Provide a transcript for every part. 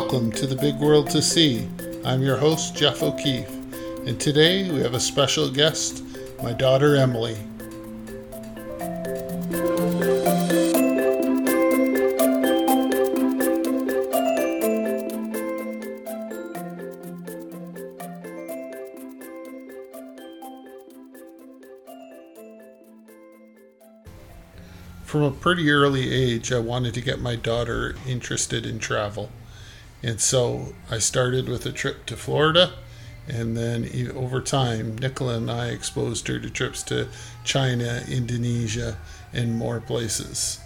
Welcome to the Big World to See. I'm your host, Jeff O'Keefe, and today we have a special guest, my daughter Emily. From a pretty early age, I wanted to get my daughter interested in travel. And so I started with a trip to Florida, and then over time, Nicola and I exposed her to trips to China, Indonesia, and more places.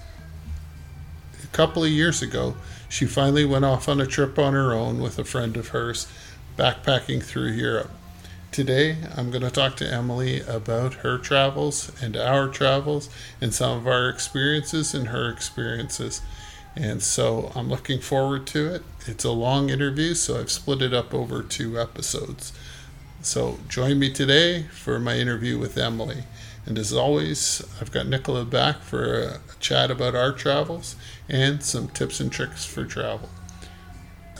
A couple of years ago, she finally went off on a trip on her own with a friend of hers, backpacking through Europe. Today, I'm going to talk to Emily about her travels and our travels and some of our experiences and her experiences. And so I'm looking forward to it. It's a long interview, so I've split it up over two episodes. So join me today for my interview with Emily. And as always, I've got Nicola back for a chat about our travels and some tips and tricks for travel.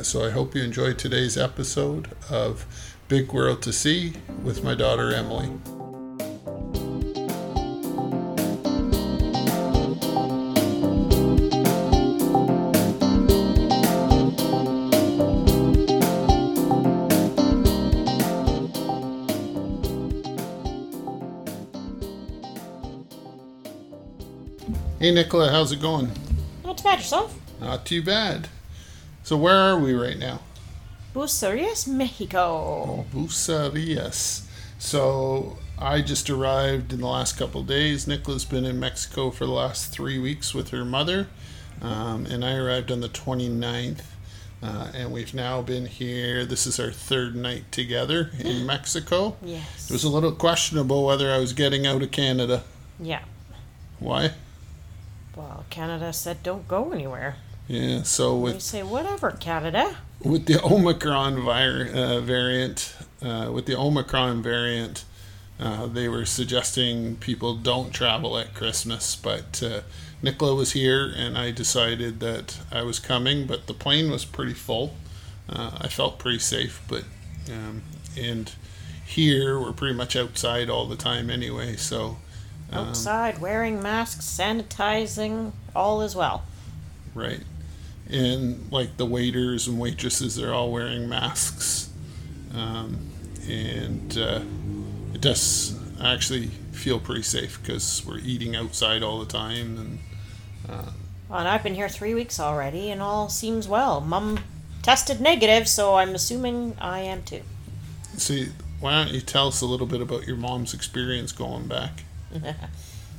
So I hope you enjoyed today's episode of Big World to See with my daughter Emily. Hey Nicola, how's it going? Not too bad yourself. Not too bad. So where are we right now? Bucerias, Mexico. Bucerias. So I just arrived in the last couple days. Nicola's been in Mexico for the last three weeks with her mother, um, and I arrived on the 29th. Uh, and we've now been here. This is our third night together in Mexico. Yes. It was a little questionable whether I was getting out of Canada. Yeah. Why? Well, Canada said don't go anywhere. Yeah, so We say whatever, Canada. with the Omicron vir- uh, variant, uh, with the Omicron variant, uh, they were suggesting people don't travel at Christmas. But uh, Nicola was here, and I decided that I was coming. But the plane was pretty full. Uh, I felt pretty safe, but um, and here we're pretty much outside all the time anyway. So um, Outside, wearing masks, sanitizing, all is well. Right. And like the waiters and waitresses are all wearing masks. Um, and uh, it does actually feel pretty safe because we're eating outside all the time. And Well, and I've been here three weeks already, and all seems well. Mum tested negative, so I'm assuming I am too. see, why don't you tell us a little bit about your mom's experience going back?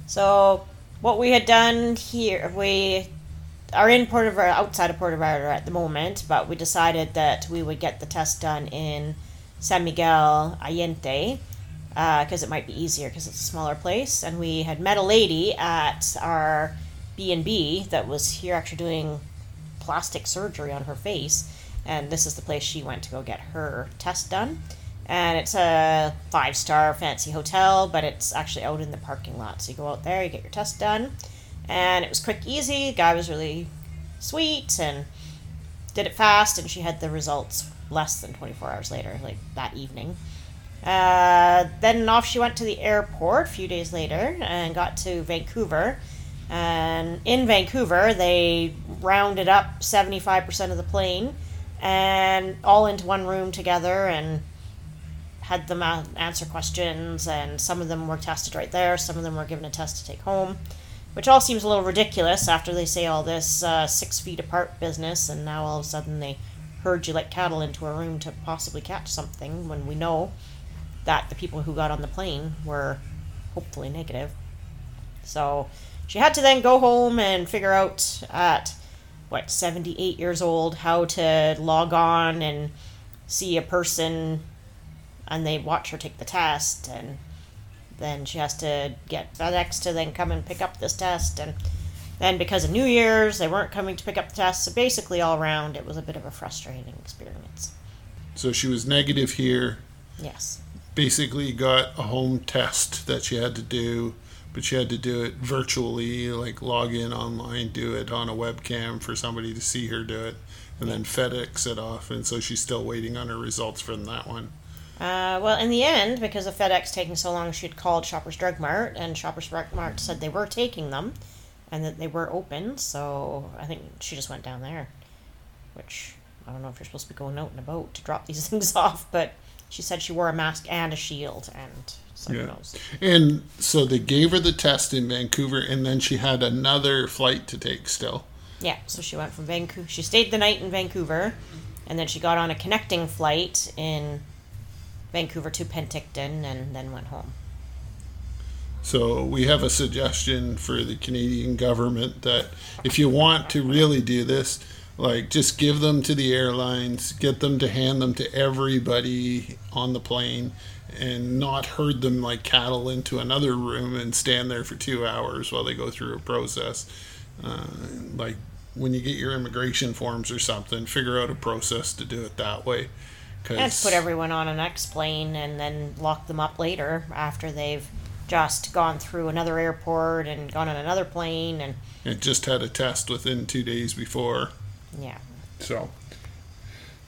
So, what we had done here, we are in Puerto Vallarta, outside of Puerto Vallarta at the moment, but we decided that we would get the test done in San Miguel Allende uh, because it might be easier because it's a smaller place. And we had met a lady at our B and B that was here actually doing plastic surgery on her face, and this is the place she went to go get her test done. And it's a five star fancy hotel, but it's actually out in the parking lot. So you go out there, you get your test done, and it was quick, easy. The guy was really sweet and did it fast, and she had the results less than 24 hours later, like that evening. Uh, then off she went to the airport a few days later and got to Vancouver. And in Vancouver, they rounded up 75% of the plane and all into one room together and had them answer questions. And some of them were tested right there, some of them were given a test to take home, which all seems a little ridiculous after they say all this uh, six feet apart business. And now all of a sudden they herd you like cattle into a room to possibly catch something when we know that the people who got on the plane were hopefully negative. So she had to then go home and figure out at what 78 years old how to log on and see a person and they watch her take the test and then she has to get FedEx to then come and pick up this test and then because of New Year's they weren't coming to pick up the test so basically all around it was a bit of a frustrating experience. So she was negative here, Yes. basically got a home test that she had to do but she had to do it virtually, like log in online, do it on a webcam for somebody to see her do it, and then FedEx it off. And so she's still waiting on her results from that one. Uh, well, in the end, because of FedEx taking so long, she'd called Shoppers Drug Mart, and Shoppers Drug Mart said they were taking them, and that they were open. So I think she just went down there, which I don't know if you're supposed to be going out and about to drop these things off, but she said she wore a mask and a shield, and so who Yeah. knows. And so they gave her the test in Vancouver, and then she had another flight to take still. Yeah, so she went from Vancouver. She stayed the night in Vancouver, and then she got on a connecting flight in Vancouver to Penticton, and then went home. So we have a suggestion for the Canadian government that if you want to really do this, like just give them to the airlines, get them to hand them to everybody on the plane, and not herd them like cattle into another room and stand there for two hours while they go through a process. Uh, like when you get your immigration forms or something, figure out a process to do it that way. And put everyone on an X plane and then lock them up later after they've just gone through another airport and gone on another plane and it just had a test within two days before. yeah. So,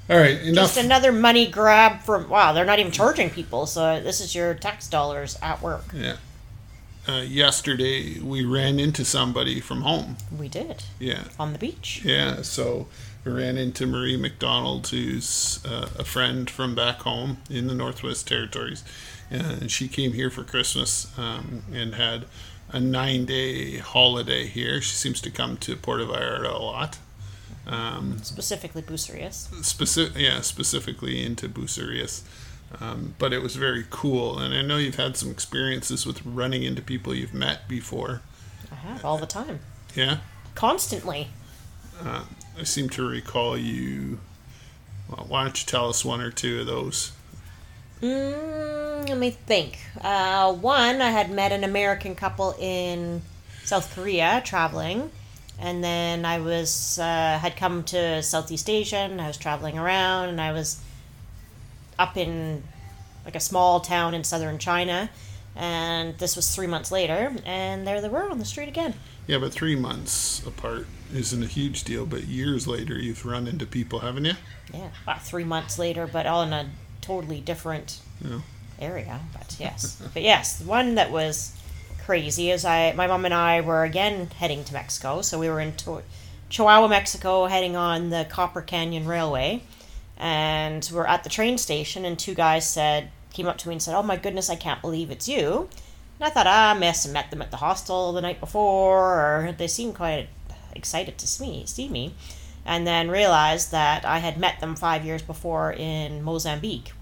all right, enough. Just another money grab from wow, they're not even charging people, so this is your tax dollars at work. yeah. Uh, yesterday we ran into somebody from home. We did. Yeah, On the beach. yeah. So ran into Marie McDonald, who's uh, a friend from back home in the Northwest Territories, and she came here for Christmas um, and had a nine-day holiday here. She seems to come to Puerto Vallarta a lot. Um, Specifically Bucerias. specific, yeah, specifically into Bucerias. Um, but it was very cool, and I know you've had some experiences with running into people you've met before. I have all the time. Yeah, Constantly. uh, I seem to recall you. Well, why don't you tell us one or two of those? Mm, let me think. Uh, one, I had met an American couple in South Korea traveling, and then I was uh, had come to Southeast Asia, and I was traveling around, and I was up in like a small town in southern China, and this was three months later, and there they were on the street again. Yeah, but three months apart isn't a huge deal. But years later, you've run into people, haven't you? Yeah, about three months later, but all in a totally different Yeah. area. But yes, but yes, the one that was crazy is I, my mom and I were again heading to Mexico. So we were in to- Chihuahua, Mexico, heading on the Copper Canyon Railway, and we're at the train station, and two guys said came up to me and said, "Oh my goodness, I can't believe it's you." And I thought, ah, I must have met them at the hostel the night before, or they seemed quite excited to see me, and then realized that I had met them five years before in Mozambique,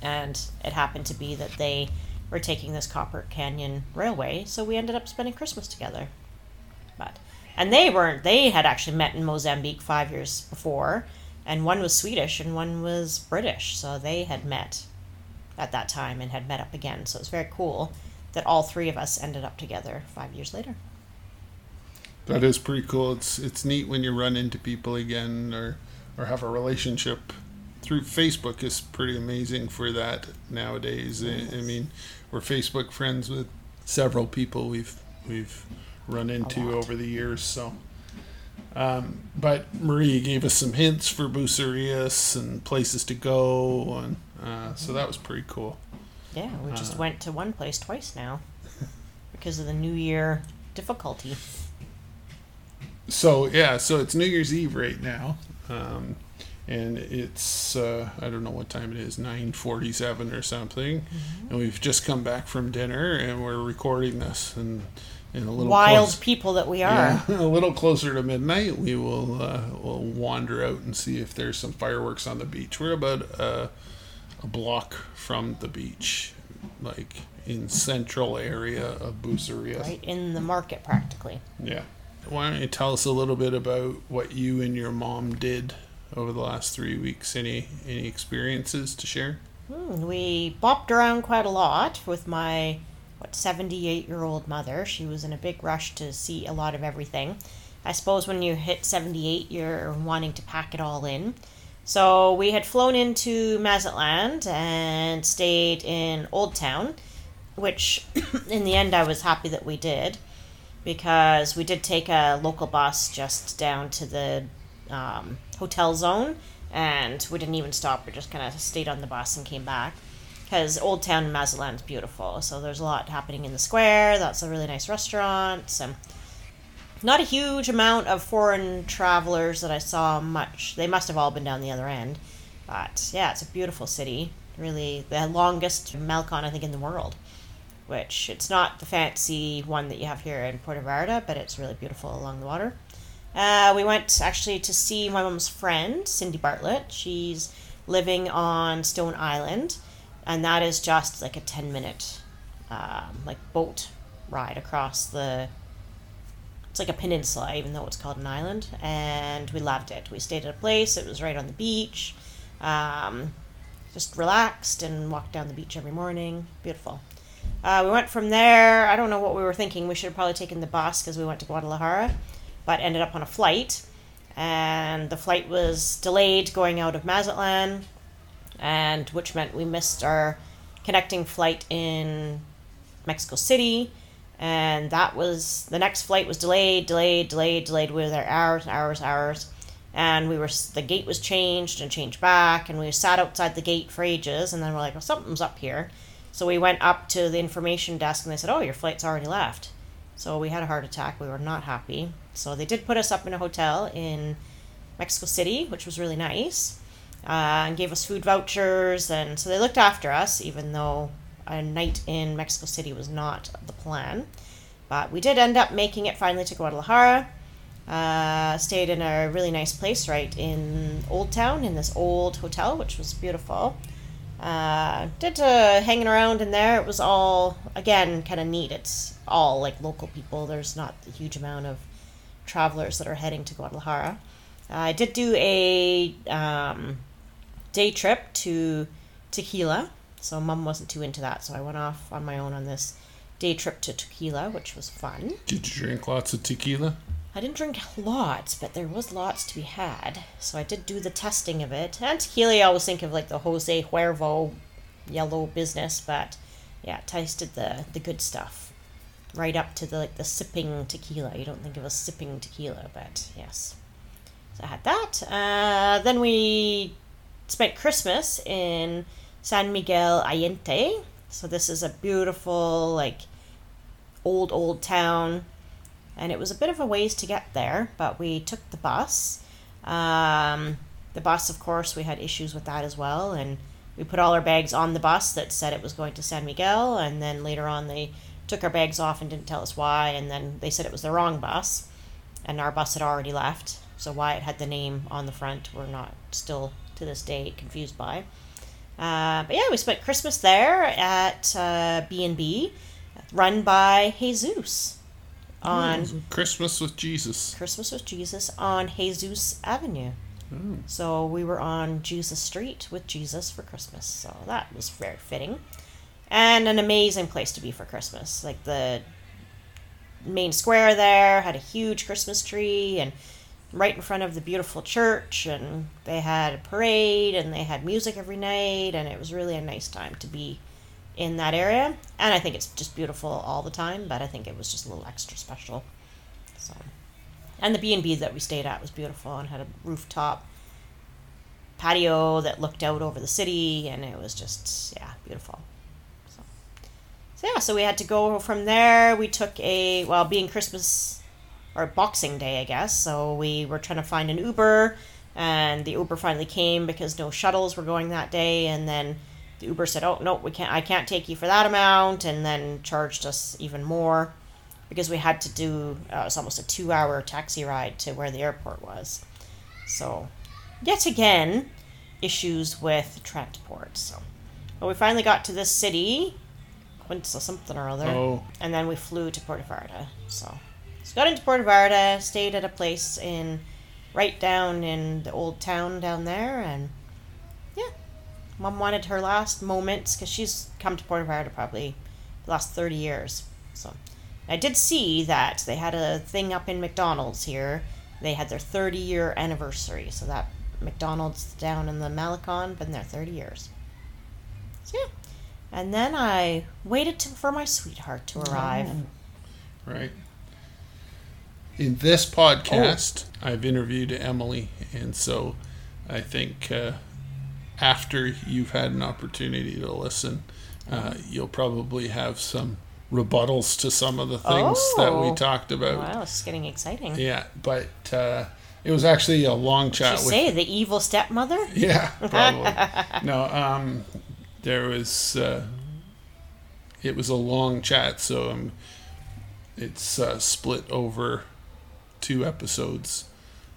and it happened to be that they were taking this Copper Canyon Railway, so we ended up spending Christmas together. But and they weren't; they had actually met in Mozambique five years before, and one was Swedish and one was British, so they had met at that time and had met up again. So it was very cool that all three of us ended up together five years later. That is pretty cool. It's it's neat when you run into people again or or have a relationship through Facebook is pretty amazing for that nowadays. I, I mean, we're Facebook friends with several people we've we've run into over the years. So, um, but Marie gave us some hints for Bucerias and places to go, and uh, so that was pretty cool. Yeah, we just Uh. went to one place twice now because of the New Year difficulty. So yeah, so it's New Year's Eve right now, um, and it's uh, I don't know what time it is, nine forty-seven or something, and we've just come back from dinner and we're recording this, and in a little Wild close- people that we are. yeah, a little closer to midnight, we will uh, will wander out and see if there's some fireworks on the beach. We're about uh, a block from the beach, like in central area of Bucerias. Right in the market, practically. Yeah. Why don't you tell us a little bit about what you and your mom did over the last three weeks? Any any experiences to share? Hmm, we bopped around quite a lot with my what 78 year old mother. She was in a big rush to see a lot of everything. I suppose when you hit 78, you're wanting to pack it all in. So we had flown into Mazatlan and stayed in Old Town which in the end I was happy that we did because we did take a local bus just down to the um, hotel zone and we didn't even stop. We just kind of stayed on the bus and came back because Old Town in Mazatlan is beautiful. So there's a lot happening in the square. That's a really nice restaurant. So not a huge amount of foreign travelers that I saw much. They must have all been down the other end. But yeah, it's a beautiful city. Really, the longest Malecon, I think, in the world. Which it's not the fancy one that you have here in Puerto Vallarta, but it's really beautiful along the water. Uh, we went actually to see my mom's friend, Cindy Bartlett. She's living on Stone Island, and that is just like a 10 minute um, like boat ride across the it's like a peninsula even though it's called an island and we loved it we stayed at a place it was right on the beach um, just relaxed and walked down the beach every morning. Beautiful. Uh, we went from there. I don't know what we were thinking. We should have probably taken the bus because we went to Guadalajara, but ended up on a flight. And the flight was delayed going out of Mazatlan, and which meant we missed our connecting flight in Mexico City. And that was the next flight was delayed, delayed, delayed, delayed. We were there hours, hours, hours. And we were the gate was changed and changed back and we sat outside the gate for ages. And then we're like well something's up here. So we went up to the information desk and they said oh your flight's already left. So we had a heart attack. We were not happy. So they did put us up in a hotel in mexico city which was really nice uh, and gave us food vouchers. And so they looked after us even though a night in mexico city was not the plan but we did end up making it finally to guadalajara uh, stayed in a really nice place right in Old Town in this old hotel, which was beautiful. Uh, did uh, hanging around in there. It was all again kind of neat. It's all like local people. There's not a huge amount of travelers that are heading to Guadalajara. Uh, I did do a um, day trip to Tequila, so mom wasn't too into that, so I went off on my own on this day trip to Tequila, which was fun. Did you drink lots of tequila? I didn't drink lots, but there was lots to be had. So I did do the testing of it. And tequila, I always think of like the Jose Cuervo yellow business, but yeah, tasted the the good stuff. Right up to the like the sipping tequila. You don't think of a sipping tequila, but yes. So I had that. Uh, then we spent Christmas in San Miguel Allende. So this is a beautiful like old old town and it was a bit of a ways to get there, but we took the bus. Um, the bus, of course, we had issues with that as well, and we put all our bags on the bus that said it was going to San Miguel, and then later on they took our bags off and didn't tell us why, and then they said it was the wrong bus, and our bus had already left. So why it had the name on the front, we're not still to this day confused by. Uh, but yeah, we spent Christmas there at uh, B and B, run by Jesus on Mm, Christmas with Jesus. Christmas with Jesus on Jesus Avenue. Oh. So we were on Jesus Street with Jesus for Christmas. So that was very fitting. And an amazing place to be for Christmas. Like the main square there had a huge Christmas tree and right in front of the beautiful church and they had a parade and they had music every night and it was really a nice time to be in that area. And I think it's just beautiful all the time, but I think it was just a little extra special. So, and the B and B that we stayed at was beautiful and had a rooftop patio that looked out over the city, and it was just yeah beautiful. So, so yeah, so we had to go from there. We took a well, being Christmas or Boxing Day, I guess. So we were trying to find an Uber, and the Uber finally came because no shuttles were going that day, and then the Uber said, "Oh no, we can't. I can't take you for that amount," and then charged us even more because we had to do. Uh, it was almost a two-hour taxi ride to where the airport was. So, yet again, issues with transport. So, but we finally got to this city, Quinta something or other, Oh. and then we flew to Puerto Vallarta. So, so got into Puerto Vallarta, stayed at a place in right down in the old town down there, and yeah, Mom wanted her last moments because she's come to Puerto Vallarta probably the last 30 years. So I did see that they had a thing up in McDonald's here. They had their 30 year anniversary. So that McDonald's down in the Malecon been there 30 years. So yeah. And then I waited to, for my sweetheart to arrive. Right. In this podcast, I've interviewed Emily, and so I think uh, after you've had an opportunity to listen, uh, you'll probably have some rebuttals to some of the things that we Oh. talked about. Wow, is getting exciting. Yeah, but uh, it was actually a long chat with. say the evil stepmother? Yeah, probably. no, um, there was. Uh, it was a long chat, so um, it's uh, split over two episodes.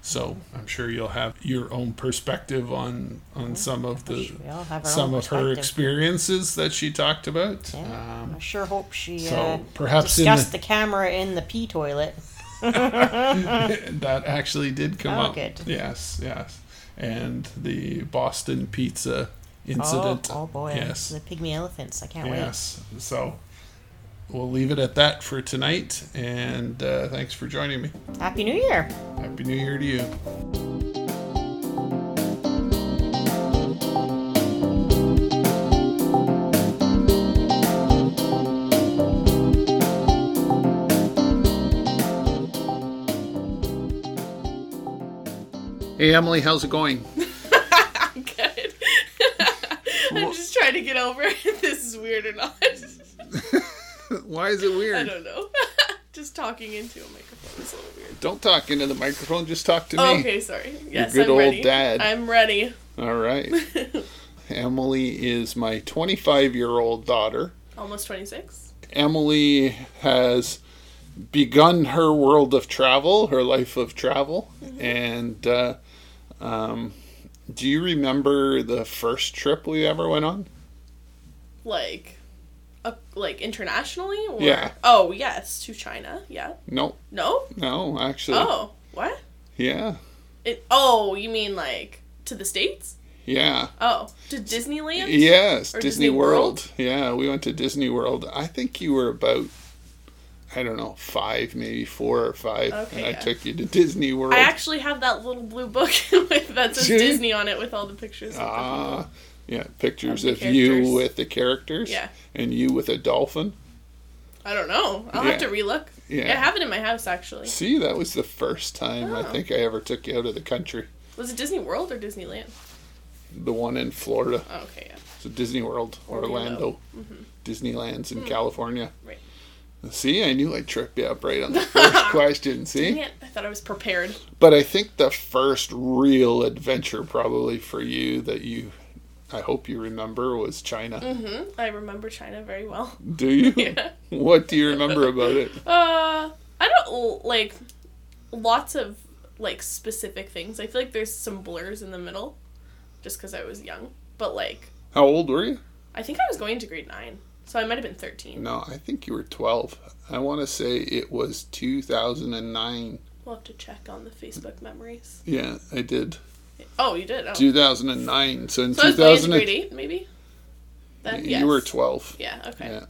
So I'm sure you'll have your own perspective on on some of the We all have our some of her experiences that she talked about. Yeah. Um, I sure hope she so uh, perhaps discussed the- the camera in the pee toilet. that actually did come Oh, up. good. Yes, yes, and the Boston pizza incident. Oh, oh boy. Yes. The pygmy elephants. I can't wait. Yes. So we'll leave it at that for tonight. And uh, thanks for joining me. Happy New Year. Happy New Year to you. Hey Emily, how's it going? Good. I'm just trying to get over if this is weird or not. Why is it weird? I don't know. just talking into a microphone is a little weird. Don't talk into the microphone, just talk to me. okay, sorry. Yes, good I'm old ready. dad. I'm ready. All right. Emily is my 25 year old daughter. Almost 26. Emily has begun her world of travel, her life of travel. And uh, um, do you remember the first trip we ever went on? Like, uh, like internationally? Or... Yeah. Oh yes, to China. Yeah. No, No. no, actually. Oh, what? Yeah, It. Oh, you mean like to the states? yeah. Oh, to Disneyland? Yes, Disney, Disney World. World? Yeah, we went to Disney World. I think you were about, I don't know, five, maybe four or five. Okay, and I yeah. took you to Disney World. I actually have that little blue book with, that says Disney on it with all the pictures. Ah, people. Yeah, pictures Of of, you with the characters. Yeah. And you with a dolphin. I don't know. I'll Yeah. have to relook. Yeah. I have it in my house actually. See, that was the first time I Oh. think I ever took you out of the country. Was it Disney World or Disneyland? The one in Florida. Oh, okay, yeah. So Disney World, Orlando. Orlando. Disneyland's in California. Mm-hmm. Right. See, I knew I'd trip you up right on the first question. See? Dang it. I thought I was prepared. But I think the first real adventure, probably for you, that you, I hope you remember, was China. hmm I remember China very well. Do you? Yeah. What do you remember about it? Uh, I don't like lots of like specific things. I feel like there's some blurs in the middle, just because I was young. But like, How old were you? I think I was going to grade nine, so I might have been thirteen. No, I think you were 12. I want to say it was 2009. We'll have to check on the Facebook memories. Yeah, I did. Oh, you did. Oh. 2009. So in so I was going into 2000, maybe. Then you yes. were 12. Yeah. Okay. Yeah.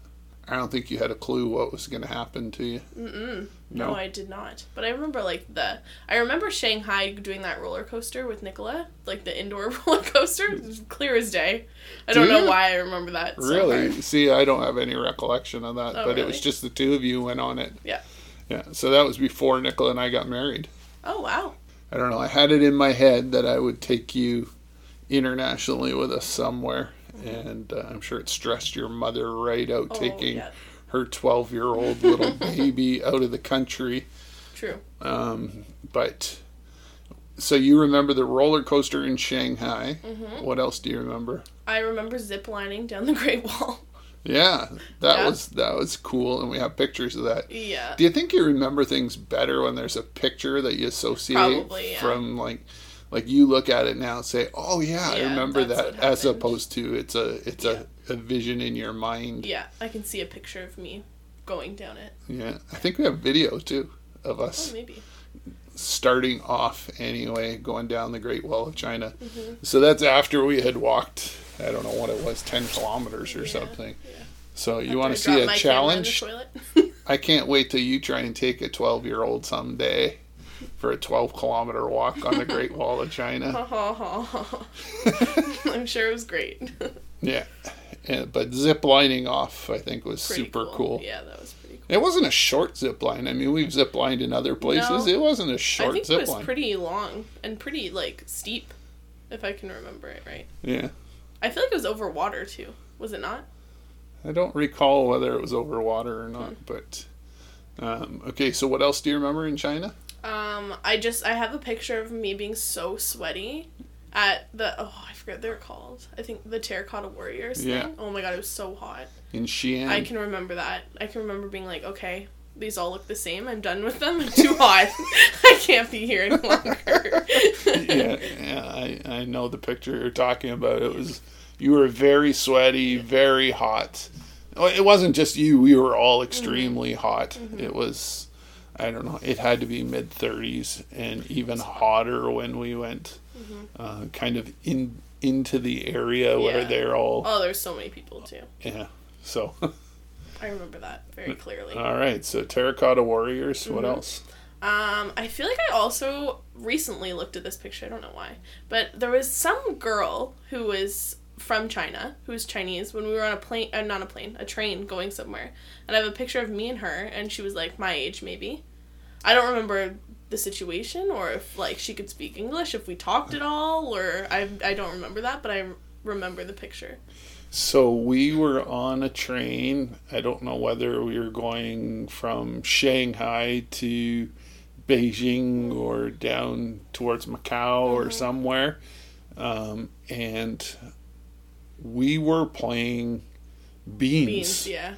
I don't think you had a clue what was going to happen to you. No. No, I did not. But I remember like the I remember Shanghai doing that roller coaster with Nicola, like the indoor roller coaster, clear as day. I Do don't know you? why I remember that. Really? hard. See, I don't have any recollection of that, Oh, but it was just the two of you went on it. Yeah. Yeah. So that was before Nicola and I got married. Oh wow. I don't know. I had it in my head that I would take you internationally with us somewhere, and uh, I'm sure it stressed your mother right out Oh, taking yeah. her 12 year old little baby out of the country. True. Um, but so you remember the roller coaster in Shanghai? Mm-hmm. What else do you remember? I remember zip lining down the Great Wall. Yeah, that Yeah. was that was cool, and we have pictures of that. Yeah. Do you think you remember things better when there's a picture that you associate Probably, yeah. from like like you look at it now and say, "Oh yeah, I remember that," as opposed to it's a it's a, a vision in your mind. Yeah, I can see a picture of me going down it. Yeah, I think we have video too of us. Oh, us maybe. starting off anyway, going down the Great Wall of China. Mm-hmm. So that's after we had walked. I don't know what it was, ten kilometers or Yeah, something. yeah. So you want to see a my camera in the challenge? I can't wait till you try and take a 12 year old someday for a 12 kilometer walk on the Great Wall of China. I'm sure it was great. Yeah. and, but zip lining off, I think, was Pretty super cool. Yeah, that was pretty cool. It wasn't a short zip line. I mean, we've zip lined in other places. No. It wasn't a short I think it was line. pretty long and pretty like steep, if I can remember it right. yeah. I feel like it was over water too. Was it not? I don't recall whether it was over water or Hmm. not, but um, okay. So what else do you remember in China? Um, I just I have a picture of me being so sweaty at the oh I forget what they're called. I think the Terracotta Warriors Yeah. thing. Oh my god, it was so hot. In Xi'an. I can remember that. I can remember being like, okay, these all look the same. I'm done with them. I'm too hot. I can't be here any longer. yeah, yeah I, I know the picture you're talking about. It was you were very sweaty, very hot. Oh, it wasn't just you; we were all mm-hmm. extremely hot. Mm-hmm. It was, I don't know, it had to be mid 30s and even hotter when we went, mm-hmm. uh, kind of in into the area where Yeah. they're all oh, there's so many people too. yeah. So, I remember that very clearly. all right. So terracotta warriors. What Mm-hmm. else? Um, I feel like I also recently looked at this picture. I don't know why, but there was some girl who was from China, who was Chinese, when we were on a plane, uh, not a plane, a train going somewhere, and I have a picture of me and her, and she was like my age, maybe. I don't remember the situation or if like she could speak English, if we talked at all, or I I don't remember that, but I remember the picture. So we were on a train. I don't know whether we were going from Shanghai to Beijing or down towards Macau or somewhere. Um, and we were playing beans. Beans, yeah.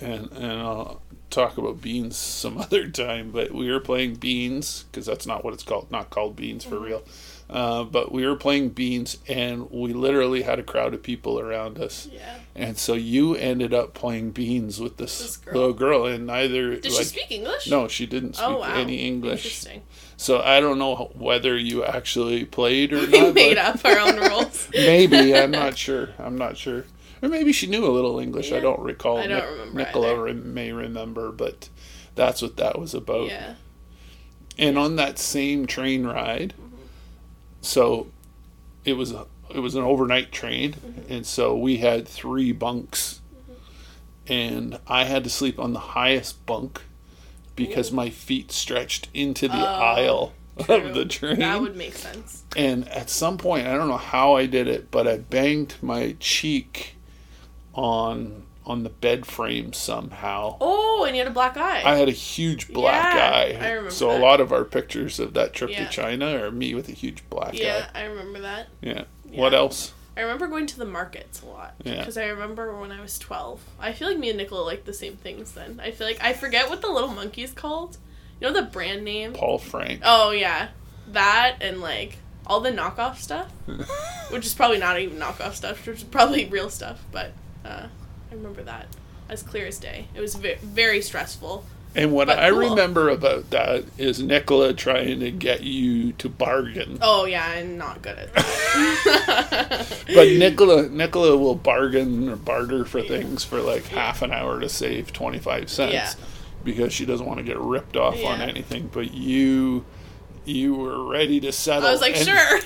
And, and I'll talk about beans some other time, but we were playing beans because that's not what it's called, not called beans for real. Uh, but we were playing beans, and we literally had a crowd of people around us. Yeah. And so you ended up playing beans with this, This girl. little girl, and neither Did like she speak English? no, she didn't speak Oh wow. any English. Interesting. So I don't know whether you actually played or We not. made up our own rules. Maybe I'm not sure. I'm not sure. Or maybe she knew a little English. I don't recall. I don't Nic- remember Nicola either. may remember, but that's what that was about. Yeah. And on that same train ride, so it was a, it was an overnight train, Mm-hmm. and so we had three bunks, and I had to sleep on the highest bunk because my feet stretched into the aisle of the train. Oh, That would make sense. And at some point, I don't know how I did it, but I banged my cheek on on the bed frame somehow. Oh, and you had a black eye. I had a huge black Yeah, eye. I remember so that. a lot of our pictures of that trip Yeah. to China are me with a huge black yeah, eye. Yeah, I remember that. Yeah. What else? I remember going to the markets a lot. Yeah. Because I remember when I was 12. I feel like me and Nicola liked the same things then. I feel like I forget what the little monkey's called. You know the brand name? Paul Frank. Oh, yeah. That and like all the knockoff stuff. which is probably not even knockoff stuff, which is probably real stuff. But uh, I remember that as clear as day. It was ve- very stressful. And what I cool. remember about that is Nicola trying to get you to bargain. Oh, yeah, I'm not good at that. But Nicola Nicola will bargain or barter for things for like half an hour to save 25 cents Yeah. because she doesn't want to get ripped off on anything. But you you were ready to settle. I was like, and- sure,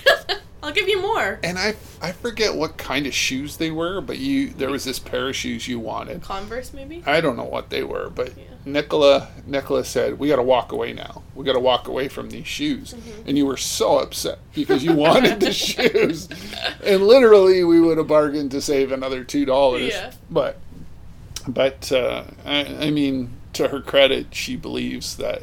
I'll give you more. And I I forget what kind of shoes they were, but you there was this pair of shoes you wanted. Converse, maybe? I don't know what they were, but Yeah. Nicola Nicola said, "We got to walk away now. We got to walk away from these shoes." Mm-hmm. And you were so upset because you wanted the shoes, and literally we would have bargained to save another two dollars. Yeah. But, but uh, I, I mean, to her credit, she believes that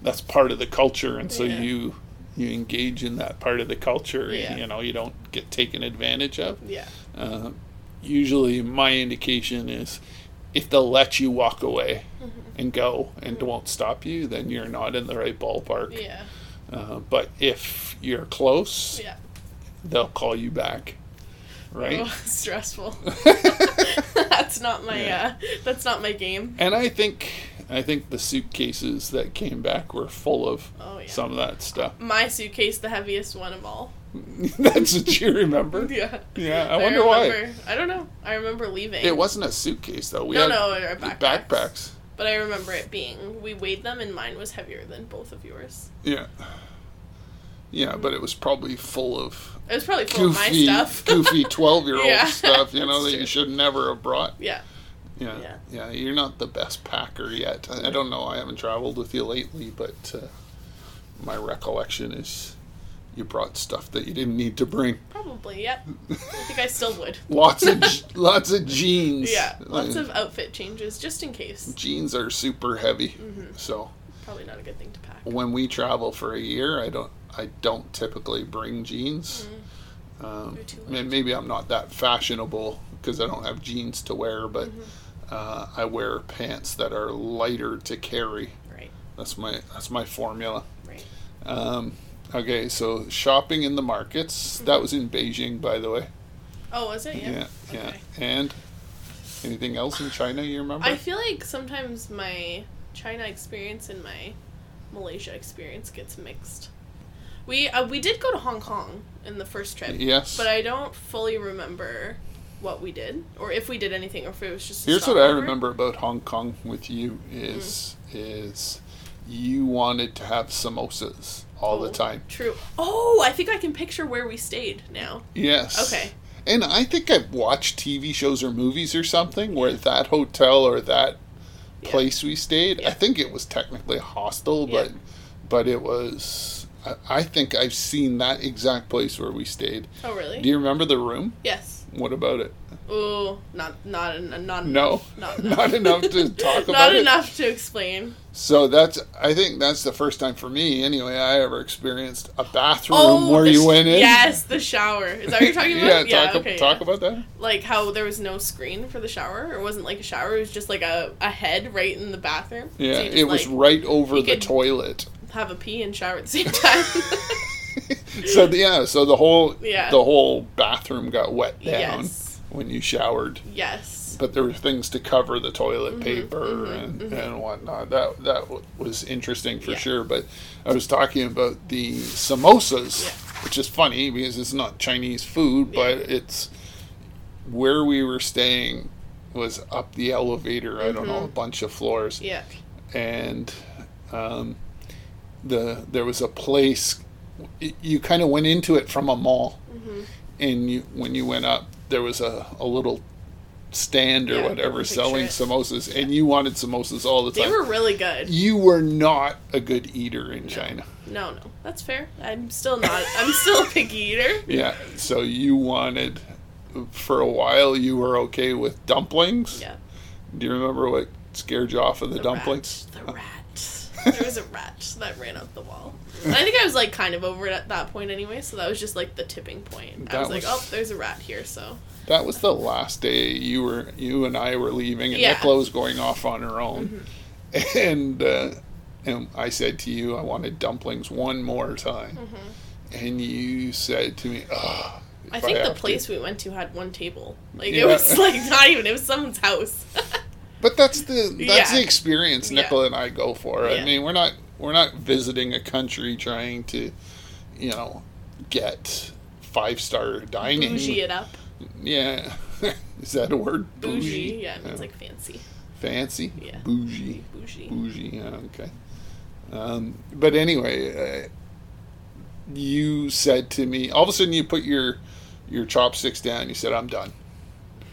that's part of the culture, and so Yeah. you you engage in that part of the culture. Yeah. You know, you don't get taken advantage of Yeah. uh, usually my indication is if they'll let you walk away Mm-hmm. and go and won't stop you, then you're not in the right ballpark. Yeah. Uh, but if you're close, Yeah. they'll call you back. Right? Oh, stressful. that's not my Yeah. uh that's not my game. And I think I think the suitcases that came back were full of Oh yeah. some of that stuff. my suitcase the heaviest one of all. That's what you remember? Yeah. Yeah, I wonder why. I don't know. I remember leaving. It wasn't a suitcase though. We no, had no, backpacks. backpacks. But I remember it being we weighed them and mine was heavier than both of yours. Yeah. Yeah, but it was probably full of It was probably full goofy, of my stuff. goofy twelve-year-old stuff. You know that true. you should never have brought. yeah. Yeah, Yeah. yeah. You're not the best packer yet. I, I don't know. I haven't traveled with you lately, but uh, my recollection is you brought stuff that you didn't need to bring. Probably, yep. I think I still would. Lots of lots of jeans. Yeah, lots Uh, of outfit changes just in case. jeans are super heavy. Mm-hmm. So Probably not a good thing to pack. when we travel for a year, I don't I don't typically bring jeans. Um, Mm-hmm. May- light. maybe I'm not that fashionable because I don't have jeans to wear, but Mm-hmm. uh, I wear pants that are lighter to carry. Right, That's my that's my formula. right. Um, okay, so shopping in the markets. That was in Beijing, by the way. Oh, was it? Yeah. Yeah, yeah. Okay. And anything else in China you remember? I feel like sometimes my China experience and my Malaysia experience gets mixed. We uh, we did go to Hong Kong in the first trip, yes. but I don't fully remember what we did or if we did anything or if it was just. a Here's what I remember about Hong Kong with you is Mm. is you wanted to have samosas all the Oh, time. True. Oh, I think I can picture where we stayed now. Yes. Okay. And I think I've watched TV shows or movies or something where that hotel or that Yeah. place we stayed, I think it was technically a hostel, Yeah. but but it was I, I think I've seen that exact place where we stayed. Oh, really? Do you remember the room? yes. What about it? Oh, not not not No. enough. not enough. Not enough to talk about Not it. enough to explain. So that's I think that's the first time for me anyway I ever experienced a bathroom Oh, where you sh- went in. Yes, the shower. Is that what you're talking about? yeah, talk, okay. talk yeah. about that. like how there was no screen for the shower, or it wasn't like a shower. It was just like a, a head right in the bathroom. Yeah, you just, it was like, right over the could- toilet. Have a pee and shower at the same time. so the- yeah, so the whole Yeah. the whole bathroom got wet down yes. when you showered. Yes. But there were things to cover the toilet Mm-hmm, paper and, and whatnot. That that w- was interesting for Yeah. sure. But I was talking about the samosas, Yeah. which is funny because it's not Chinese food, but it's where we were staying was up the elevator. I don't know a bunch of floors, Mm-hmm. Yeah. and um, the there was a place. You kind of went into it from a mall, Mm-hmm. and you when you went up, there was a, a little stand or Yeah, whatever selling it. samosas, and you wanted samosas all the time. They were really good. you were not a good eater in China. No, no, that's fair. I'm still not. I'm still a picky eater. Yeah, so you wanted for a while you were okay with dumplings. Yeah. Do you remember what scared you off of the, The dumplings? Rat, the rat. There was a rat that ran up the wall. And I think I was like kind of over it at that point anyway, so that was just like the tipping point. I That was like, oh, there's a rat here, so That was the last day you were you and I were leaving, and Yeah. Mm-hmm. Nicola was going off on her own, and uh, and I said to you, I wanted dumplings one more time, and you said to me, "Oh." Mm-hmm. I think the place we went to had one table. Like Yeah. it was like not even. It was someone's house. But that's the that's Yeah. the experience Yeah. And I go for. I mean, we're not we're not visiting a country trying to, you know, get five star dining. Bougie it up. Yeah, is that a word? Bougie. Yeah, it means like fancy. fancy. Yeah. Bougie. Bougie. Bougie. Yeah, okay. Um, but anyway, uh, you said to me all of a sudden you put your your chopsticks down. You said, "I'm done."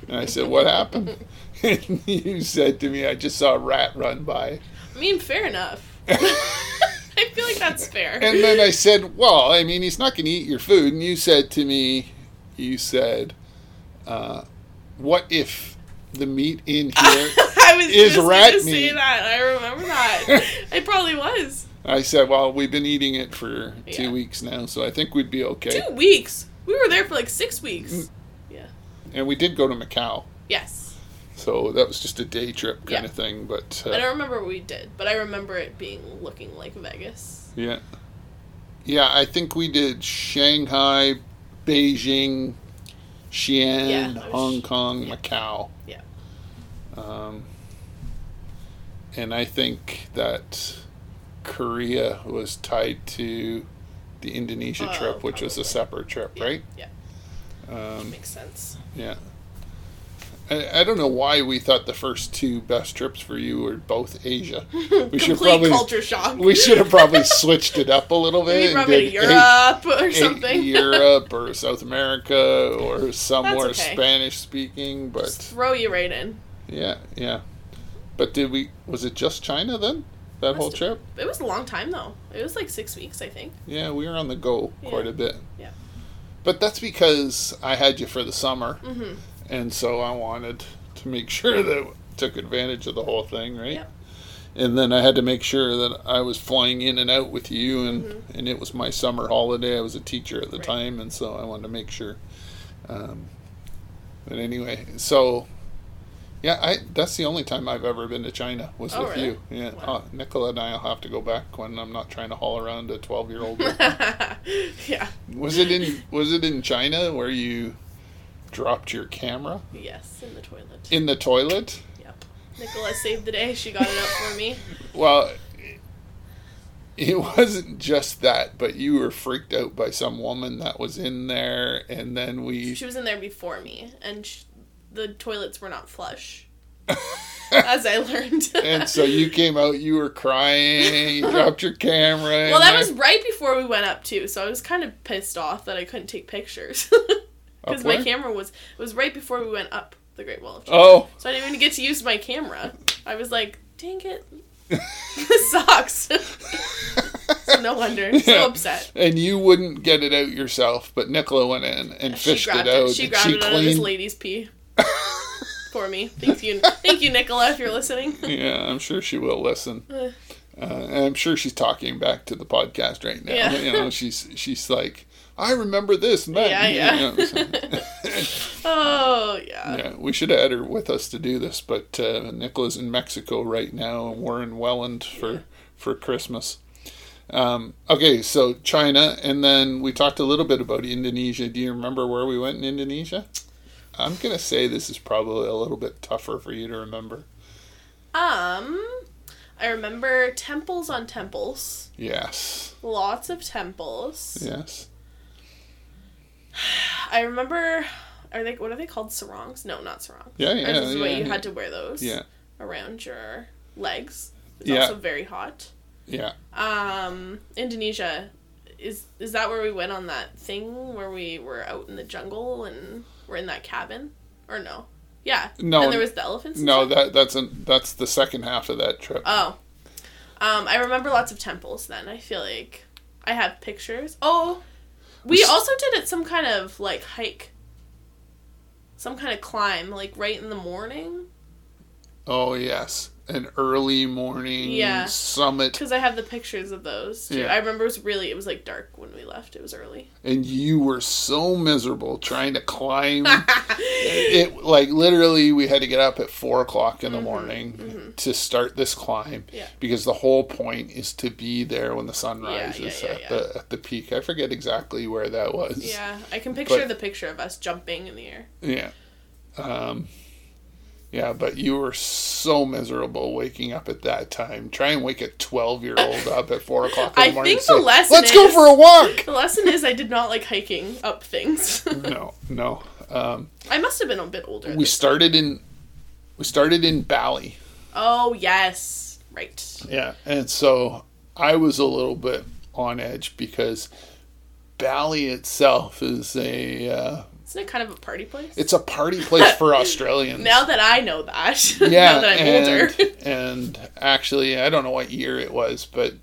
And I said, "What happened?" and you said to me, "I just saw a rat run by." I mean, fair enough. I feel like that's fair. And then I said, "Well, I mean, he's not going to eat your food." And you said to me, "You said, uh, what if the meat in here?" I was is just rat say meat. that. I remember that. it probably was I said, "Well, we've been eating it for two weeks now, so I think we'd be okay." two weeks. We were there for like six weeks. Mm. Yeah. And we did go to Macau, Yes. So that was just a day trip kind Yeah. of thing. But I uh, don't remember what we did, but I remember it being looking like Vegas. yeah, yeah, I think we did Shanghai, Beijing, Xi'an, Yeah, Hong Kong, yeah. Macau. Yeah. Um, and I think that Korea was tied to the Indonesia Oh, trip, which was a separate trip, Yeah. right? Yeah. Um, Makes sense. yeah. I, I don't know why we thought the first two best trips for you were both Asia. We should Complete probably culture shock. we should have probably switched it up a little bit. Maybe and brought me to did Europe or A- A- something. Europe or South America or somewhere okay. Spanish speaking, but Throw you right in. yeah, yeah. But did we? Was it just China then? That whole trip? It was a long time though. It was like six weeks, I think. Yeah, we were on the go quite Yeah. a bit. Yeah. But that's because I had you for the summer, Mm-hmm. And so I wanted to make sure that I took advantage of the whole thing, right? Yep. And then I had to make sure that I was flying in and out with you, and Mm-hmm. and it was my summer holiday. I was a teacher at the Right. time, and so I wanted to make sure. Um, but anyway, so yeah, I that's the only time I've ever been to China was Oh, with really? you. Yeah, Wow. uh, Nicola and I'll have to go back when I'm not trying to haul around a twelve year old. yeah. Was it in Was it in China where you dropped your camera Yes, in the toilet. in the toilet? Yep. Nicola saved the day. She got it out for me. Well, it wasn't just that, but you were freaked out by some woman that was in there, and then we. She was in there before me, and sh- the toilets were not flush. as I learned. and so you came out, you were crying, you dropped your camera. well, that there. was right before we went up too, so I was kind of pissed off that I couldn't take pictures because my camera was it was right before we went up the Great Wall of China. Oh, So I didn't even get to use my camera. I was like, dang it. this sucks. so no wonder. So upset. and you wouldn't get it out yourself, but Nicola went in and She fished it out. She and grabbed she it out of this cleaned. lady's pee for me. Thank you. Thank you, Nicola, if you're listening. Yeah, I'm sure she will listen. Uh. Uh, and I'm sure she's talking back to the podcast right now. Yeah. You know, she's she's like, I remember this and that. Yeah, yeah. Oh, yeah. yeah, we should have had her with us to do this, but uh, Nicola's in Mexico right now, and we're in Welland for for Christmas. Um, okay, so China, and then we talked a little bit about Indonesia. Do you remember where we went in Indonesia? I'm gonna say this is probably a little bit tougher for you to remember. Um, I remember temples on temples. Yes, Lots of temples. yes. I remember. Are they what are they called? Sarongs? No, not sarongs. Yeah, yeah, this is what yeah, you yeah. had to wear those. Yeah. Around your legs. It's Yeah. also very hot. Yeah. Um, Indonesia. Is is that where we went on that thing where we were out in the jungle and we're in that cabin? Or no? Yeah. No, And there was the elephants. No, that that's an, that's the second half of that trip. Oh. Um, I remember lots of temples then. I feel like I have pictures. Oh, we also did it some kind of like hike. Some kind of climb, like right in the morning. oh yes, an early morning Yeah. summit, Because I have the pictures of those too. Yeah. I remember it was really, it was like dark when we left. It was early. and you were so miserable trying to climb. it like literally we had to get up at four o'clock in the morning to start this climb Mm-hmm. Yeah. because the whole point is to be there when the sun rises yeah, at the at the peak. I forget exactly where that was. yeah, I can picture But- the picture of us jumping in the air. Yeah. Um, yeah, but you were so miserable waking up at that time. Try and wake a 12 year old up at 4 o'clock in the I morning. think and say, the lesson Let's go for a walk! The lesson is I did not like hiking up things. no, no. Um, I must have been a bit older. we started in we started in Bali. Oh yes, right. Yeah, and so I was a little bit on edge because Bali itself is a uh, Isn't it kind of a party place? it's a party place for Australians. now that I know that. yeah, now that I'm and, older. and actually, I don't know what year it was, but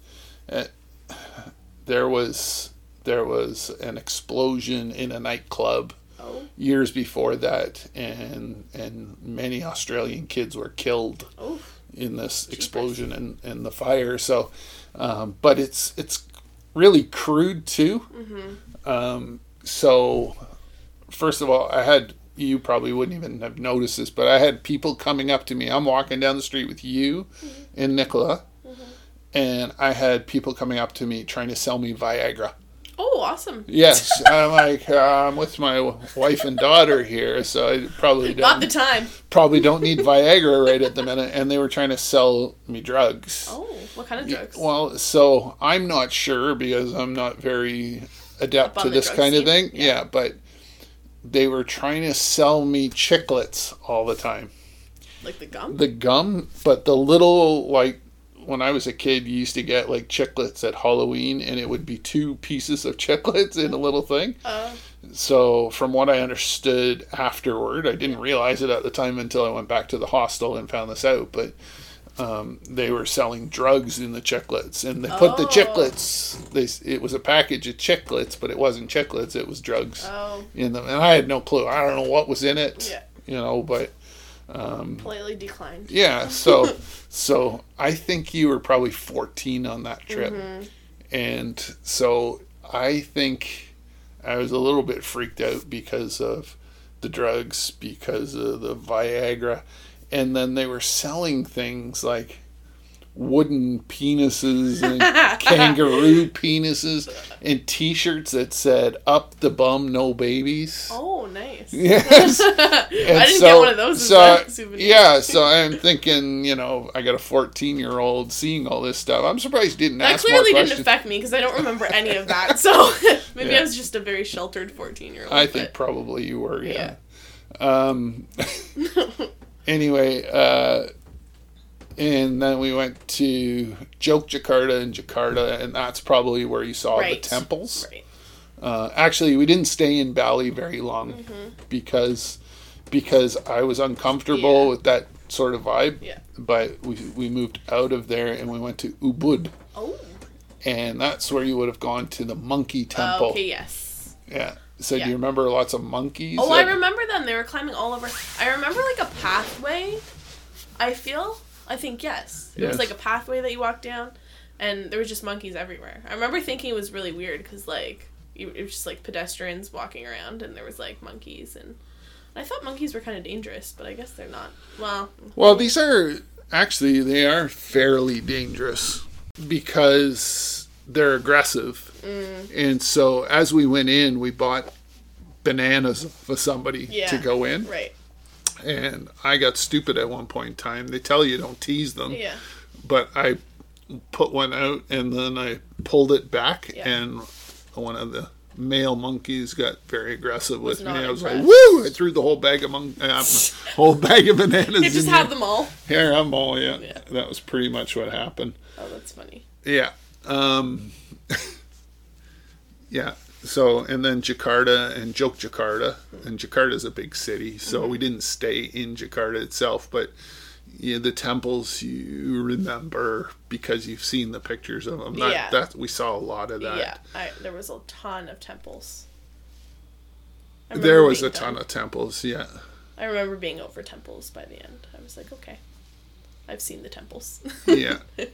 uh, there was there was an explosion in a nightclub oh, years before that, and and many Australian kids were killed oh, in this explosion and, and the fire. So, um, but it's it's really crude too. Um, so, first of all, I had you probably wouldn't even have noticed this, but I had people coming up to me. I'm walking down the street with you and Nicola, and I had people coming up to me trying to sell me Viagra. oh, awesome. Yes, I'm like uh, I'm with my wife and daughter here, so I probably don't Not the time. probably don't need Viagra right at the minute, and they were trying to sell me drugs. Oh, what kind of drugs? Well, so I'm not sure because I'm not very adept to this kind of thing. Yeah. Yeah. but they were trying to sell me chiclets all the time. Like the gum? The gum, but the little like when I was a kid, you used to get like chiclets at Halloween, and it would be two pieces of chiclets in a little thing. Uh, So, from what I understood afterward, I didn't realize it at the time until I went back to the hostel and found this out. But um, they were selling drugs in the chiclets, and they put the Oh. chiclets. They it was a package of chiclets, but it wasn't chiclets; it was drugs oh, in them, and I had no clue. I don't know what was in it, Yeah. you know. But politely declined. yeah, so so I think you were probably fourteen on that trip, and so I think I was a little bit freaked out because of the drugs, because of the Viagra, and then they were selling things like wooden penises and kangaroo penises and T-shirts that said "Up the bum, no babies." Oh, nice. Yes. I didn't get one of those So, yeah, so I'm thinking, you know, I got a 14 year old seeing all this stuff. I'm surprised you didn't That ask more clearly didn't affect me because I don't remember any of that. So maybe Yeah. I was just a very sheltered 14 year old. I think probably you were, yeah. Yeah. Um, anyway, uh, and then we went to Jogjakarta and Jakarta, and that's probably where you saw Right. the temples. Right. Uh, actually, we didn't stay in Bali very long Mm-hmm. because because I was uncomfortable Yeah. with that sort of vibe. Yeah. But we we moved out of there and we went to Ubud, Oh. and that's where you would have gone to the monkey temple. okay. Yes. Yeah. So do you remember lots of monkeys? Oh, I remember them. They were climbing all over. I remember like a pathway. I feel. I think yes. It Yes. was like a pathway that you walked down, and there was just monkeys everywhere. I remember thinking it was really weird because like you, it was just like pedestrians walking around, and there was like monkeys, and I thought monkeys were kind of dangerous, but I guess they're not. Well, Well, these are actually they are fairly dangerous because they're aggressive, Mm. and so as we went in, we bought bananas for somebody Yeah. to go in, right. and I got stupid at one point in time. They tell you don't tease them, Yeah. but I put one out and then I pulled it back, Yeah. and one of the male monkeys got very aggressive with me. I was like. "Woo!" I threw the whole bag of mon- uh, whole bag of bananas. You just in have there. them all. Here I'm all yeah. Yeah. That was pretty much what happened. Oh, that's funny. Yeah. Um Yeah. So and then Jakarta and Jogjakarta, and Jakarta is a big city, so Mm-hmm. we didn't stay in Jakarta itself, but yeah, the temples you remember because you've seen the pictures of them. That, Yeah. that we saw a lot of that. Yeah, I, there was a ton of temples. There was a ton of temples, yeah. I remember being over temples by the end. I was like, okay, I've seen the temples. Yeah.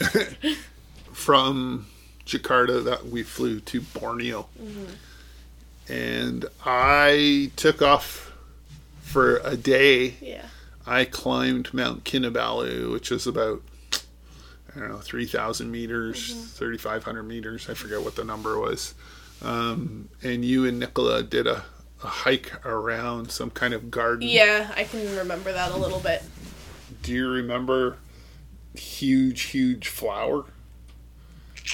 From Jakarta, that we flew to Borneo, and I took off for a day. yeah. I climbed Mount Kinabalu, which is about I don't know three thousand meters, thirty five hundred meters. I forget what the number was. Um, and you and Nicola did a, a hike around some kind of garden. Yeah, I can remember that a little bit. Do you remember huge, huge flower?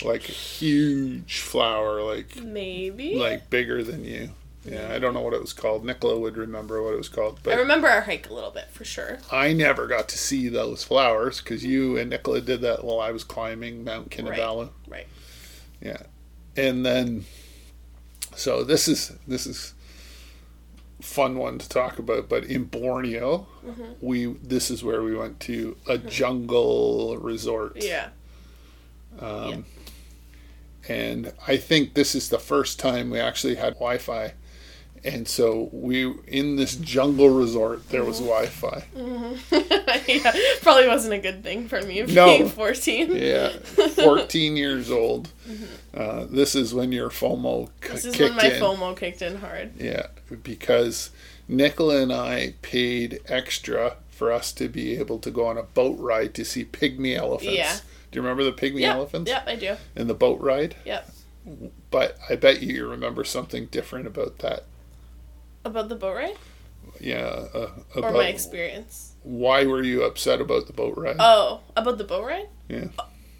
Like a huge flower, like Maybe. like bigger than you. Yeah, I don't know what it was called. Nicola would remember what it was called, But I remember our hike a little bit for sure. I never got to see those flowers because you and Nicola did that while I was climbing Mount Kinabalu. Right. Yeah, and then so this is this is fun one to talk about. But in Borneo, we this is where we went to a jungle resort. Yeah. Um, And I think this is the first time we actually had Wi-Fi. And so we in this jungle resort there was Wi-Fi. yeah. Probably wasn't a good thing for me No. being 14. Yeah, 14 years old. Uh, this is when your FOMO c- Mm-hmm. This is when my in. FOMO kicked in hard. Yeah, because Nicola and I paid extra for us to be able to go on a boat ride to see pygmy elephants. Yeah. Do you remember the pygmy Yep. elephants Yep, I do. and the boat ride? Yep. But I bet you remember something different about that. About the boat ride? Yeah, uh, Or my experience? why were you upset about the boat ride? Oh, about the boat ride? yeah,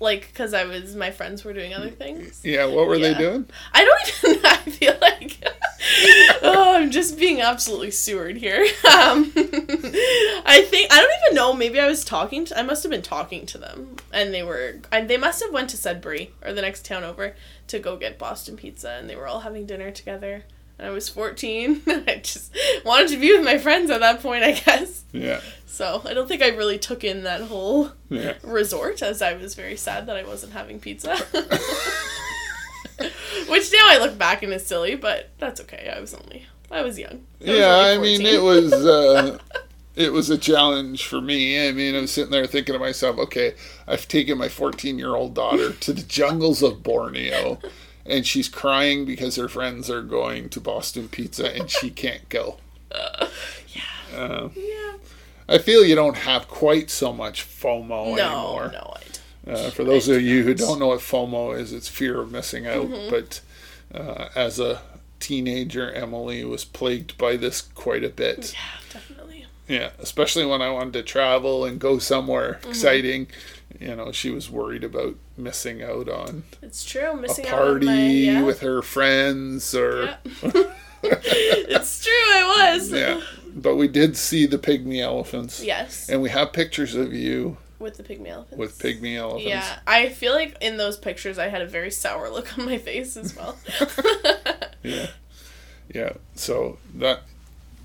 Like, because I was, my friends were doing other things? yeah. What were they doing? I don't even, I feel like, oh, I'm just being absolutely sewered here. Um, I think I don't even know. Maybe I was talking. To, I must have been talking to them, and they were. And they must have went to Sudbury or the next town over to go get Boston pizza, and they were all having dinner together. I was 14. I just wanted to be with my friends at that point, I guess. Yeah. So I don't think I really took in that whole Yeah. resort, as I was very sad that I wasn't having pizza. Which now I look back and is silly, but that's okay. I was only I was young. I Yeah, only I mean it was uh, it was a challenge for me. I mean, I was sitting there thinking to myself, okay, I've taken my 14 year old daughter to the jungles of Borneo, and she's crying because her friends are going to Boston Pizza and she can't go. Uh, yeah. I feel you don't have quite so much FOMO No, anymore. no, I don't. Uh, for those of you who don't. don't know what FOMO is, it's fear of missing out. Mm-hmm. But uh, as a teenager, Emily was plagued by this quite a bit. Yeah, definitely. Yeah, especially when I wanted to travel and go somewhere Mm-hmm. exciting. You know, she was worried about missing out on It's true. a Missing out on party my yeah. with her friends or Yeah. it's true. I was. yeah. But we did see the pygmy elephants. Yes, And we have pictures of you with the pygmy elephants. with pygmy elephants. Yeah, I feel like in those pictures I had a very sour look on my face as well. Yeah. Yeah. So that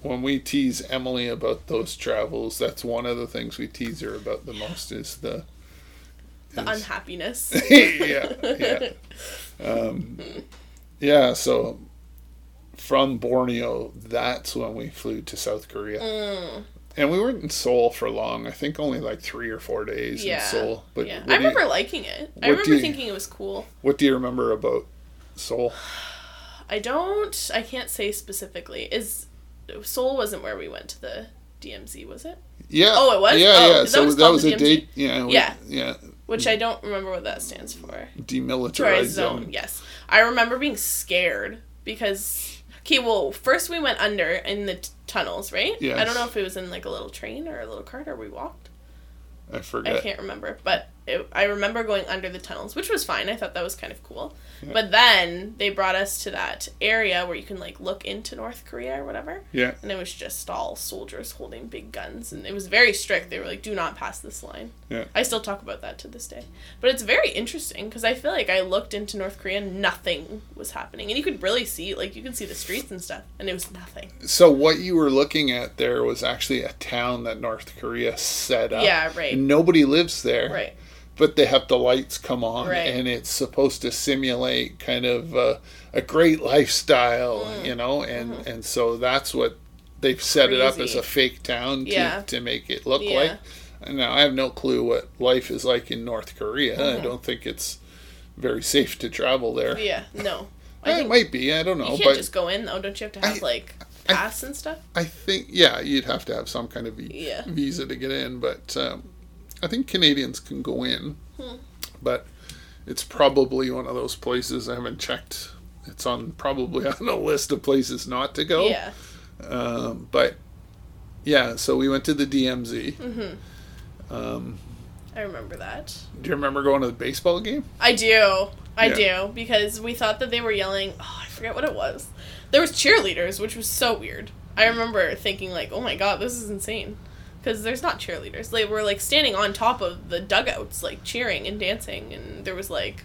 when we tease Emily about those travels, that's one of the things we tease her about the most is the the is- unhappiness. yeah, yeah. Um, yeah, so from Borneo, that's when we flew to South Korea. Mm, And we weren't in Seoul for long. I think only like three or four days yeah, in Seoul. But yeah. I do you, remember liking it. I remember you- thinking it was cool. what do you remember about Seoul? I don't. I can't say specifically. Is Seoul wasn't where we went to the DMZ, was it? Yeah. Oh, it was? Yeah, Oh, yeah. that So what it's that was a date. Yeah. we- Yeah. Yeah. Which I don't remember what that stands for. Demilitarized zone. zone. Yes, I remember being scared because. Okay, well, first we went under in the t- tunnels, right? Yes. I don't know if it was in like a little train or a little cart or we walked. I forget. I can't remember, but it, I remember going under the tunnels, which was fine. I thought that was kind of cool. Yeah. But then they brought us to that area where you can like look into North Korea or whatever, Yeah. and it was just all soldiers holding big guns, and it was very strict. They were like, "Do not pass this line." Yeah. I still talk about that to this day, but it's very interesting because I feel like I looked into North Korea, and nothing was happening, and you could really see, like, you could see the streets and stuff, and it was nothing. So what you were looking at there was actually a town that North Korea set up. Yeah, right. And nobody lives there. Right. But they have the lights come on, Right. and it's supposed to simulate kind of uh, a great lifestyle, Mm. you know, and and so that's what they've set it up as a fake town to, Yeah. to make it look Yeah. like. Now I have no clue what life is like in North Korea. I Mm-hmm. don't think it's very safe to travel there. Yeah, no. Eh, I it might be. I don't know, you can't but just go in though. Don't you have to have I- like I- pass and stuff? I think yeah, you'd have to have some kind of Yeah. visa to get in, but um, I think Canadians can go in. Hmm. But it's probably one of those places I haven't checked. It's on probably on a list of places not to go. Yeah. Um, but yeah, so we went to the DMZ. hmm Um, I remember that. do you remember going to the baseball game? I do. I Yeah. do because we thought that they were yelling. Oh, I forget what it was. There was cheerleaders, which was so weird. I remember thinking like, "Oh my god, this is insane," because there's not cheerleaders. They were like standing on top of the dugouts, like cheering and dancing, and there was like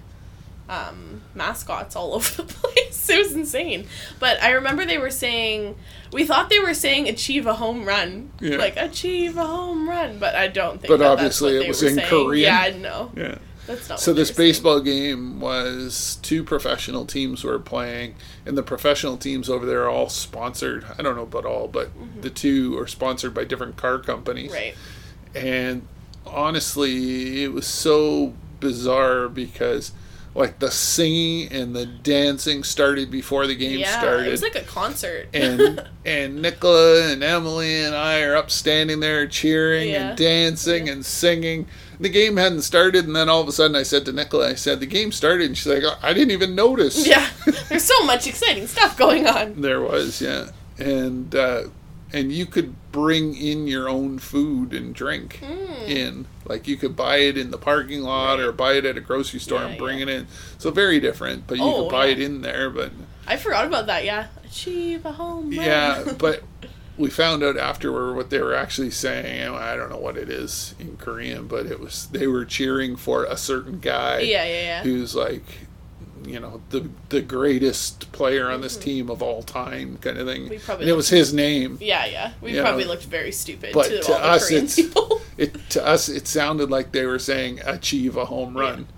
um, mascots all over the place. It was insane. But I remember they were saying, we thought they were saying achieve a home run. Yeah. Like achieve a home run. But I don't think But that obviously that's what it they was in saying. Korean. Yeah, no. Yeah. That's not So this baseball game was two professional teams were playing, and the professional teams over there are all sponsored. I don't know about all, but mm-hmm. the two are sponsored by different car companies. Right. And honestly, it was so bizarre because like the singing and the dancing started before the game yeah, started. it was like a concert. and and Nicola and Emily and I are up standing there cheering Yeah. and dancing and singing. The game hadn't started, and then all of a sudden, I said to Nicola, "I said the game started," and she's like, "I didn't even notice." yeah, there's so much exciting stuff going on. there was, yeah, and uh, and you could bring in your own food and drink Mm. in, like you could buy it in the parking lot or buy it at a grocery store Yeah, and bring yeah. it in. So very different, but you Oh, could buy yeah. it in there. But I forgot about that. Yeah, Achieve a home run. Yeah, but we found out afterward what they were actually saying. I don't know what it is in Korean, but it was they were cheering for a certain guy. yeah, yeah, yeah. Who's like, you know, the the greatest player on this team of all time, kind of thing. Mm-hmm. We probably and it was his name. Yeah, yeah. We You probably know, looked very stupid but to, to all the us, Korean it's- people. It to us, it sounded like they were saying achieve a home run.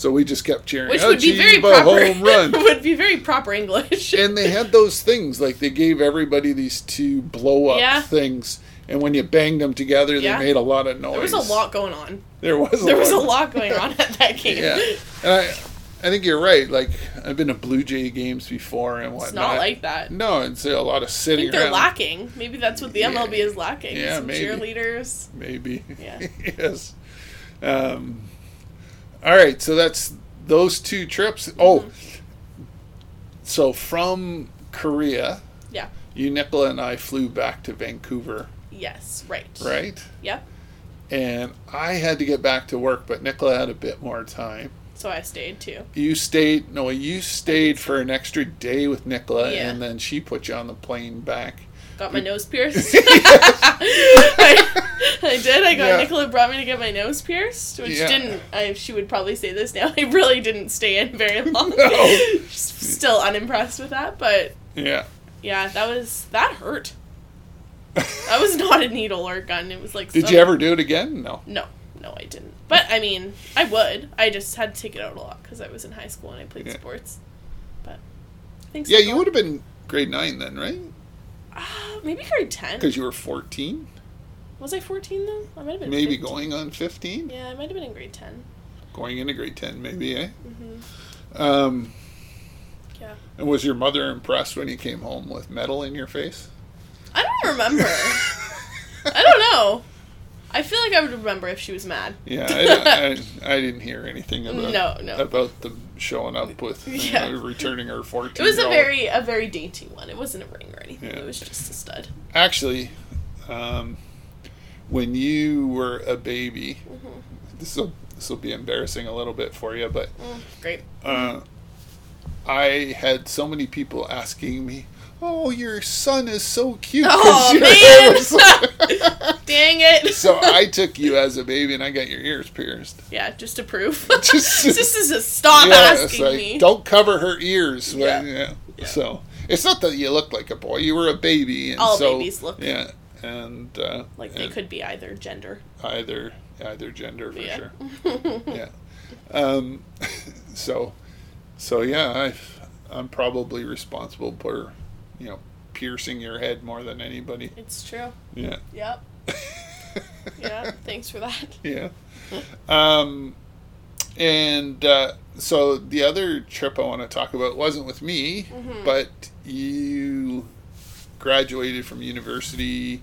So we just kept cheering. Which would be very proper. home run. would be very proper English. and they had those things like they gave everybody these two blow up Yeah. things and when you banged them together Yeah. they made a lot of noise there was a lot going on. there was a There was a lot, lot going on at that game. yeah and i i think you're right like i've been to blue jay games before and whatnot It's not like that. no it's a lot of sitting. I think they're around lacking. Maybe that's what the Yeah. MLB is lacking. Yeah, Some maybe. cheerleaders. maybe Yeah. yes um all right so that's those two trips oh Mm-hmm. so from korea Yeah. you nicola and i flew back to vancouver Yes. Right. right Yep. and I had to get back to work, but Nicola had a bit more time. So I stayed too. You stayed, no, you stayed for an extra day with Nicola, Yeah. and then she put you on the plane back. Got my nose pierced. I, I did. I got Yeah. Nicola brought me to get my nose pierced, which Yeah. didn't. I, she would probably say this now. I really didn't stay in very long. No. Still unimpressed with that, but Yeah. yeah, that was that hurt. That was not a needle or a gun. It was like. Did some- you ever do it again? No. No, no, I didn't. But I mean, I would. I just had to take it out a lot because I was in high school and I played Yeah. sports. But I think Yeah, you would have been grade nine then, right? Uh, maybe grade ten. Because you were 14, Was I fourteen then? I might have been. maybe 15. going on 15, Yeah, I might have been in grade ten. going into grade 10, maybe, eh? Mm-hmm. Um, Yeah. and was your mother impressed when you came home with metal in your face? I don't remember. I don't know. I feel like I would remember if she was mad. Yeah, I, I, I didn't hear anything about No, no. about them showing up with Yeah. know, returning her fortune. It was a very a very dainty one. It wasn't a ring or anything. Yeah. It was just a stud. actually um, when you were a baby. Mm-hmm. This will this will be embarrassing a little bit for you, but Mm, great. uh, I had so many people asking me. Oh, your son is so cute. Oh, man. was so-" Dang it. so I took you as a baby, and I got your ears pierced. yeah, just to prove. Just- just as a stop Yeah, asking like, me. Don't cover her ears. Yeah. yeah. Yeah. So it's not that you look like a boy. You were a baby. And All so, babies look- Yeah, and uh, like they and could be either gender. either either gender for Yeah. sure. Yeah. Um, so so yeah, I I'm probably responsible for you know piercing your head more than anybody. It's true. Yeah. Yep. Yeah. Thanks for that. yeah. Um, and uh, so the other trip I want to talk about wasn't with me, Mm-hmm. but you graduated from university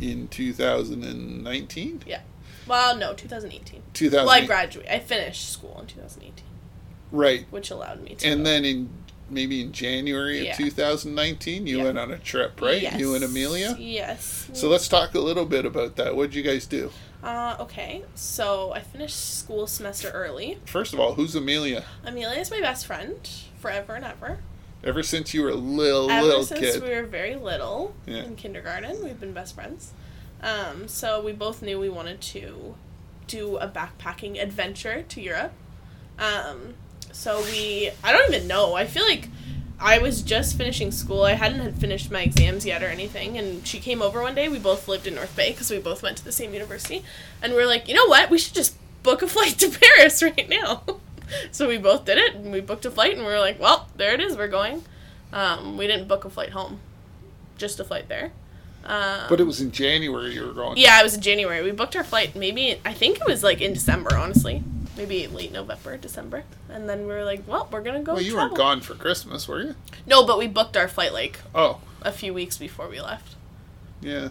in 2019. Yeah. Well, no, 2018. 2000. Well, I graduated. I finished school in 2018, right, which allowed me to. and then in maybe in January of Yeah. 2019, you Yeah. went on a trip, right? Yes. You and Amelia. Yes. So let's talk a little bit about that. What did you guys do? Uh, okay, so I finished school semester early. First of all, who's Amelia? Amelia is my best friend forever and ever. Ever since you were a little Ever little since we were very little Yeah. in kindergarten, we've been best friends. Um, so we both knew we wanted to do a backpacking adventure to Europe. Um, so we, I don't even know. I feel like I was just finishing school. I hadn't finished my exams yet or anything. And she came over one day. We both lived in North Bay because we both went to the same university. And we are like, you know what? We should just book a flight to Paris right now. so we both did it and we booked a flight and we were like, well, there it is. We're going. Um, we didn't book a flight home, just a flight there. Um, But it was in January you were going. yeah, it was in January. We booked our flight. Maybe I think it was like in December, honestly. Maybe late November, December. And then we were like, well, we're gonna go. Well, you travel. weren't gone for Christmas, were you? No, but we booked our flight like Oh, a few weeks before we left. yeah.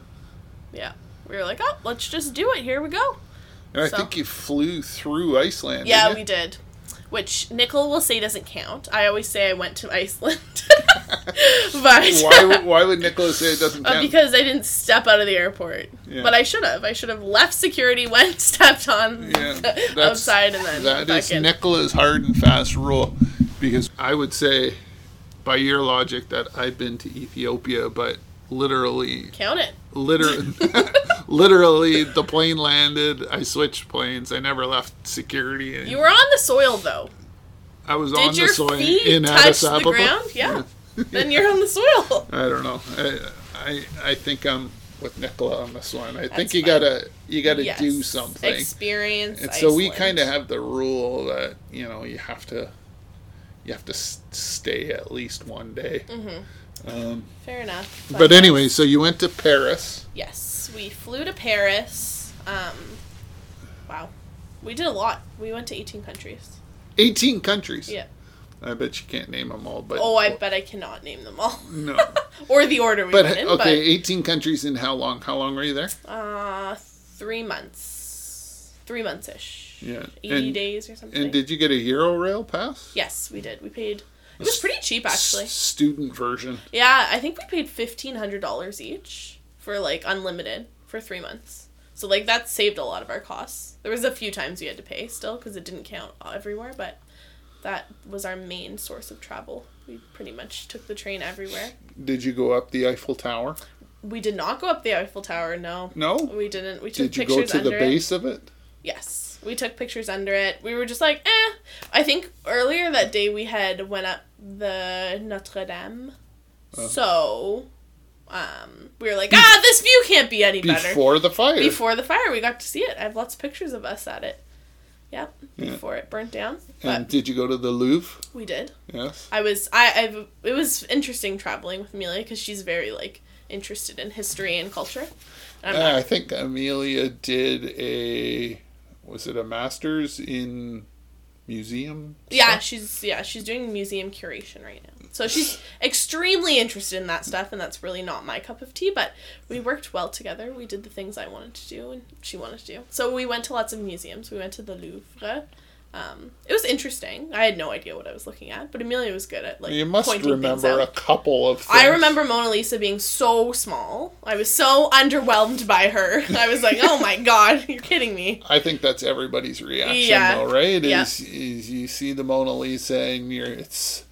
Yeah, we were like, oh, let's just do it. Here we go. And I think you flew through Iceland. Yeah, we did. Which Nicola will say doesn't count. I always say I went to Iceland, but why, would- why would Nicola say it doesn't Uh, count? because I didn't step out of the airport. Yeah. But I should have. I should have left security, went, stepped on Yeah, outside, and then that back is in. Nicola's hard and fast rule. Because I would say by your logic that I've been to Ethiopia, but literally, Count it. literally, literally, the plane landed. I switched planes. I never left security. And You were on the soil though. I was Did on the soil feet in touch Addis the ground? Yeah. then you're on the soil. I don't know. I, I I think I'm with Nicola on this one. I think you fine. gotta you gotta Yes. do something. Experience. And so we kind of have the rule that you know you have to you have to s- stay at least one day. Mm-hmm. Um, Fair enough. but anyway, so you went to Paris. Yes, we flew to Paris. Um, wow, we did a lot. We went to 18 countries. 18 countries. Yeah. I bet you can't name them all, but Oh, I bet I cannot name them all. no. or the order we But went in. okay, 18 countries in how long? How long were you there? But uh, three months, three months ish. Yeah. 80 And- days or something. And did you get a Eurail pass? yes, we did. We paid. It was pretty cheap actually. S- student version. Yeah, I think we paid fifteen hundred dollars each for like unlimited for three months. So like that saved a lot of our costs. There was a few times we had to pay still because it didn't count everywhere, but that was our main source of travel. We pretty much took the train everywhere. Did you go up the Eiffel Tower? We did not go up the Eiffel Tower. No, No. we didn't. We took pictures. Did you go to the under it. base of it? Yes, we took pictures under it. We were just like, eh. I think earlier that day we had went up the Notre Dame, Uh-huh. so um, we were like, ah, this view can't be any better. Before the fire. Before the fire, we got to see it. I have lots of pictures of us at it. Yep, Yeah. before it burnt down. and did you go to the Louvre? we did. Yes. I was I I've, it was interesting traveling with Amelia because she's very like interested in history and culture. And not. I think Amelia did a was it a master's in museum? Yeah, stuff? she's yeah, she's doing museum curation right now. So she's extremely interested in that stuff and that's really not my cup of tea, but we worked well together. We did the things I wanted to do and she wanted to do. So we went to lots of museums. We went to the Louvre. Um, it was interesting. I had no idea what I was looking at, but Amelia was good at like You must remember a couple of. Things. I remember Mona Lisa being so small. I was so underwhelmed by her. I was like, "Oh my god, you're kidding me." I think that's everybody's reaction, Yeah. though, right? Yeah. Is is you see the Mona Lisa and you're it's,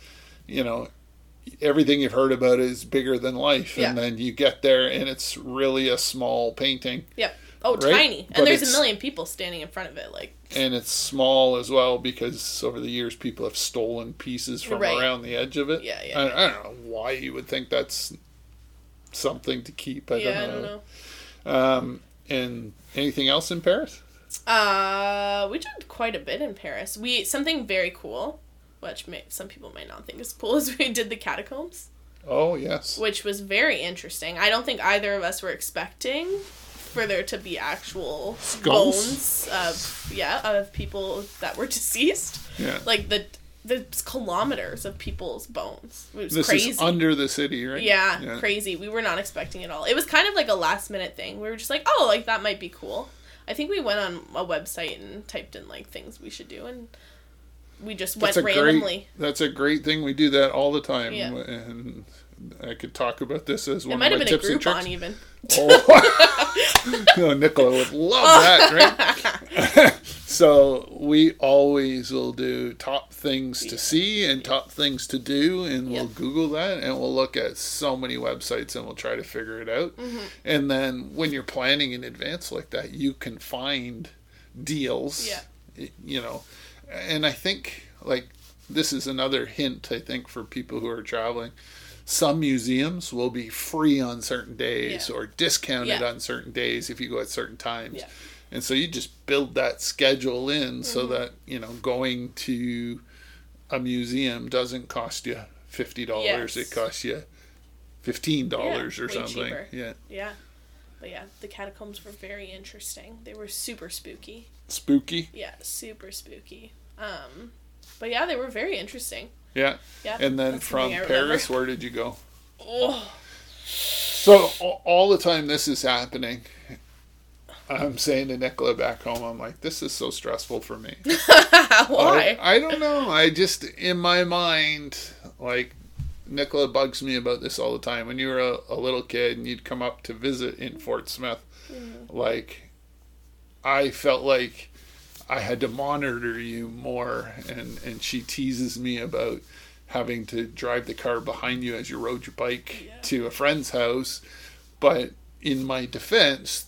you know, everything you've heard about is bigger than life, Yeah. and then you get there and it's really a small painting, Yep. Oh, Right? tiny. But And there's a million people standing in front of it like and it's small as well because over the years people have stolen pieces from Right. around the edge of it. Yeah, yeah. I, I don't know why you would think that's something to keep. I yeah, don't don't know. know. Um, and anything else in Paris? Uh, we did quite a bit in Paris. We something very cool, which may, some people might not think is cool, is we did the catacombs, Oh yes. which was very interesting. I don't think either of us were expecting for there to be actual Skulls? bones of yeah of people that were deceased, Yeah. like the the kilometers of people's bones. It was this crazy. is under the city, right? Yeah, crazy. We were not expecting it all. It was kind of like a last minute thing. We were just like, oh, like that might be cool. I think we went on a website and typed in like things we should do, and we just That's went a randomly. great. That's a great thing. We do that all the time, Yeah. and I could talk about this as It one might of have my been a tips and Groupon tricks. even. Oh, no, Nicola would love that, right? so we always will do top things to see and top things to do, and we'll Yep. Google that, and we'll look at so many websites, and we'll try to figure it out. Mm-hmm. And then when you're planning in advance like that, you can find deals. Yeah. You know, and I think like this is another hint I think for people who are traveling. Some museums will be free on certain days Yeah. or discounted Yeah. on certain days if you go at certain times. Yeah. And so you just build that schedule in Mm-hmm. so that, you know, going to a museum doesn't cost you fifty dollars. Yes. It costs you fifteen dollars Yeah, or something. cheaper. Yeah. Yeah, but yeah, the catacombs were very interesting. They were super spooky. Spooky. Yeah, super spooky. Um, but yeah, they were very interesting. Yeah. Yeah, And then from Paris, where did you go? Oh, So all the time this is happening, I'm saying to Nicola back home, I'm like, this is so stressful for me. why? I, I don't know. I just in my mind, like Nicola bugs me about this all the time. When you were a, a little kid and you'd come up to visit in Fort Smith, like I felt like I had to monitor you more, and and she teases me about having to drive the car behind you as you rode your bike Yeah. to a friend's house. But in my defense,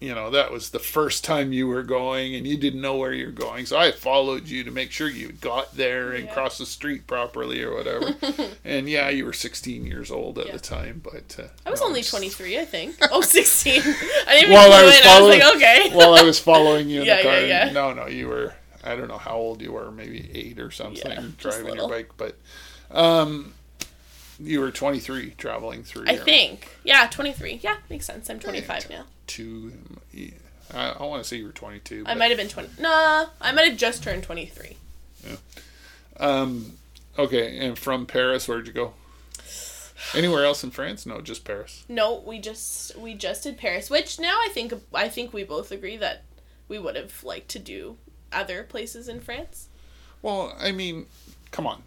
you know, that was the first time you were going and you didn't know where you're going. So I followed you to make sure you got there and Yeah. crossed the street properly or whatever. and yeah, you were 16 years old at Yeah. the time, but uh, I was no, only it's- 23, I think. Oh, 16. I didn't even While I was in. I was like, okay. While I was following you in Yeah, the car. yeah, yeah. No, no, you were, I don't know how old you were, maybe eight or something, driving your bike. But um, you were 23 traveling through I think. Yeah, 23. Yeah, makes sense. I'm 25 now. Two. I, I want to say you were 22. I might have been 20. Nah, I might have just turned 23. Yeah. Um, okay, and from Paris, where'd you go? Anywhere else in France? No, just Paris. No, we just we just did Paris, which now I think I think we both agree that we would have liked to do other places in France. Well, I mean, come on.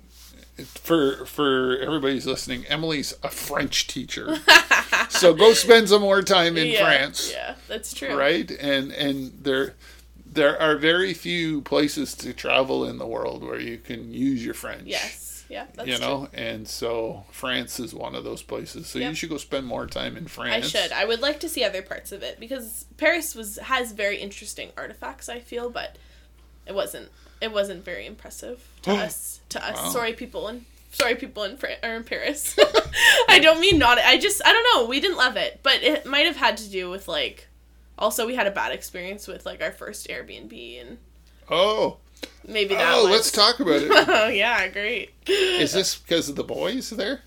For for everybody's listening, Emily's a French teacher, so go spend some more time in yeah, France, Yeah, that's true. right? And and there there are very few places to travel in the world where you can use your French. Yes. Yeah, that's you true. know, and so France is one of those places. So you should go spend more time in France. I should. I would like to see other parts of it because Paris was has very interesting artifacts. I feel, but it wasn't. It wasn't very impressive to us. To us, Wow. sorry people in sorry people in Fran- or in Paris. I don't mean not. I just I don't know. We didn't love it, but it might have had to do with like. Also, we had a bad experience with like our first Airbnb, and Oh, maybe that. oh, was... let's talk about it. oh yeah, great. Is this because of the boys there?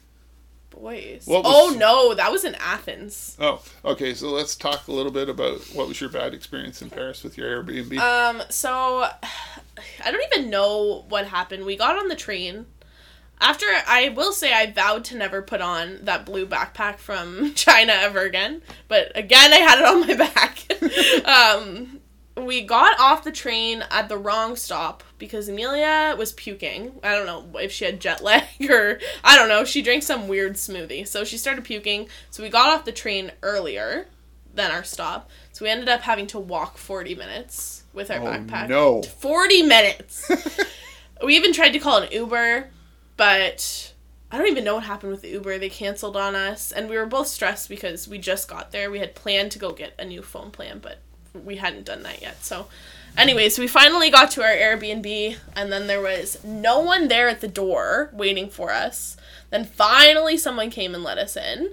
Boys? What was- Oh no, that was in Athens. Oh, okay. So let's talk a little bit about what was your bad experience in Paris with your Airbnb. Um, so I don't even know what happened. We got on the train. After I will say I vowed to never put on that blue backpack from China ever again, but again I had it on my back. um, we got off the train at the wrong stop because Amelia was puking. I don't know if she had jet lag or I don't know. She drank some weird smoothie, so she started puking. So we got off the train earlier than our stop. So we ended up having to walk 40 minutes with our oh backpack. no! 40 minutes. we even tried to call an Uber, but I don't even know what happened with the Uber. They canceled on us, and we were both stressed because we just got there. We had planned to go get a new phone plan, but we hadn't done that yet. So, anyways, we finally got to our Airbnb, and then there was no one there at the door waiting for us. Then finally, someone came and let us in.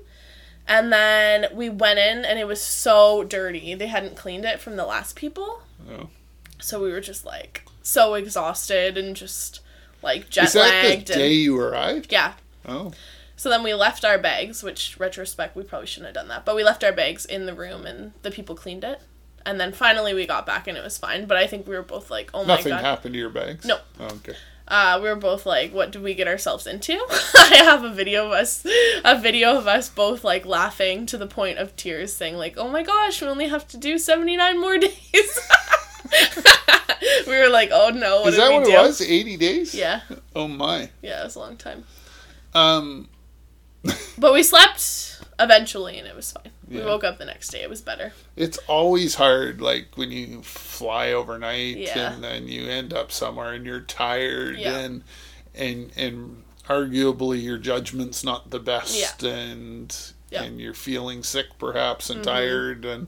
And then we went in, and it was so dirty. They hadn't cleaned it from the last people. Oh. So we were just like so exhausted and just like jet lagged. the day and, you arrived? yeah. Oh, So then we left our bags, which retrospect we probably shouldn't have done that, but we left our bags in the room and the people cleaned it. And then finally we got back and it was fine. But I think we were both like, oh nothing my god. happened to your bags. No. Oh, okay. Uh, we were both like, what did we get ourselves into? I have a video of us, a video of us both like laughing to the point of tears, saying like, oh my gosh, we only have to do seventy nine more days. we were like, oh no, what Is that what do? it was? Eighty days? Yeah, Oh my. yeah, it was a long time. Um. But we slept eventually, and it was fine. We Yeah. woke up the next day; it was better. It's always hard, like when you fly overnight Yeah. and then you end up somewhere and you're tired Yeah. and and and arguably your judgment's not the best and and you're feeling sick perhaps and Mm-hmm. tired and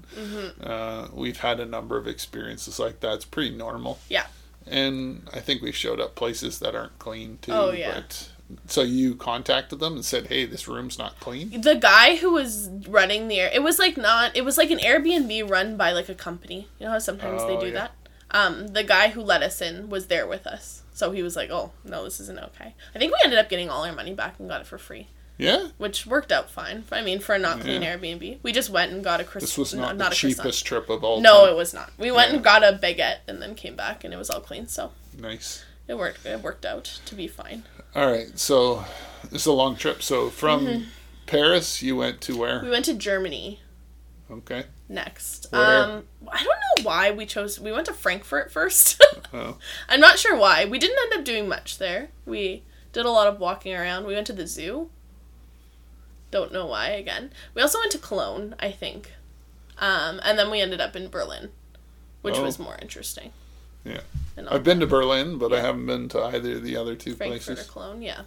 uh, we've had a number of experiences like that. It's pretty normal. Yeah. And I think we've showed up places that aren't clean too. Oh, yeah. But, so you contacted them and said, "Hey, this room's not clean." The guy who was running the air, it was like not, it was like an Airbnb run by like a company. You know how sometimes they Oh, do yeah. that. Um, the guy who let us in was there with us, so he was like, "Oh no, this isn't okay." I think we ended up getting all our money back and got it for free, Yeah. which worked out fine. I mean, for a not clean Yeah. Airbnb, we just went and got a Christmas. This was not, the a croissant. cheapest trip of all No, time. it was not. We went Yeah. and got a baguette and then came back, and it was all clean. So Nice. it worked. It worked out to be fine. All right, so this is a long trip. So from Mm-hmm. Paris, you went to where? We went to Germany Okay. next. Where? Um, I don't know why we chose. We went to Frankfurt first. Oh, I'm not sure why. We didn't end up doing much there. We did a lot of walking around. We went to the zoo. Don't know why again. We also went to Cologne, I think. Um, and then we ended up in Berlin, which Oh. was more interesting. Yeah. And I've been to Berlin, but I haven't been to either of the other two Frankfurt places. or Cologne, yeah.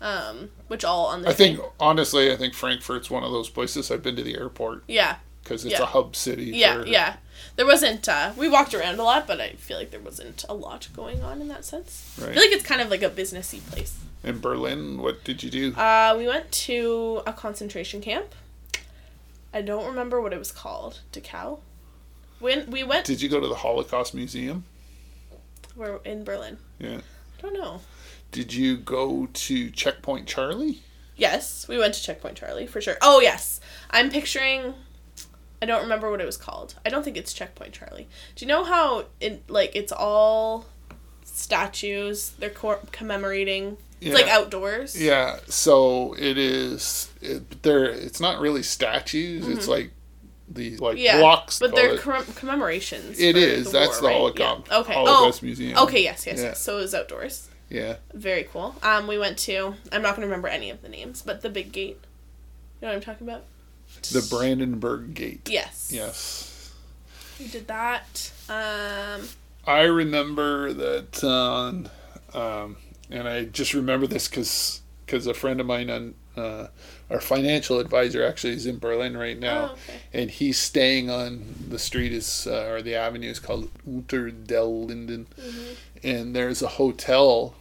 um, which all on the I think honestly, I think Frankfurt's one of those places. I've been to the airport yeah because it's Yeah. a hub city. yeah for- yeah. There wasn't. Uh, we walked around a lot, but I feel like there wasn't a lot going on in that sense. I feel like it's kind of like a businessy place. In Berlin, what did you do? Uh, we went to a concentration camp. I don't remember what it was called. Dachau. When we went, Did you go to the Holocaust Museum? We're in Berlin. Yeah. I don't know. Did you go to Checkpoint Charlie? Yes, we went to Checkpoint Charlie for sure. Oh yes, I'm picturing. I don't remember what it was called. I don't think it's Checkpoint Charlie. Do you know how it like it's all statues? They're cor- commemorating. It's like outdoors. Yeah, so it is. It, there, it's not really statues. It's mm-hmm. like these like. Yeah, blocks. but they're it. comm- commemorations. It for is. That's war, the right? Holocaust. Yeah. Okay. Holocaust oh, Museum. Okay. Yes. Yes. Yeah. Yes. So it was outdoors. Yeah. Very cool. Um, we went to. I'm not going to remember any of the names, but the big gate. You know what I'm talking about? The Brandenburg Gate. Yes. Yes. We did that. Um. I remember that, um, um, and I just remember this because because a friend of mine on uh, our financial advisor actually is in Berlin right now, Oh, okay. and he's staying on the street is uh, or the avenue is called Unter den Linden, Mm-hmm. and there's a hotel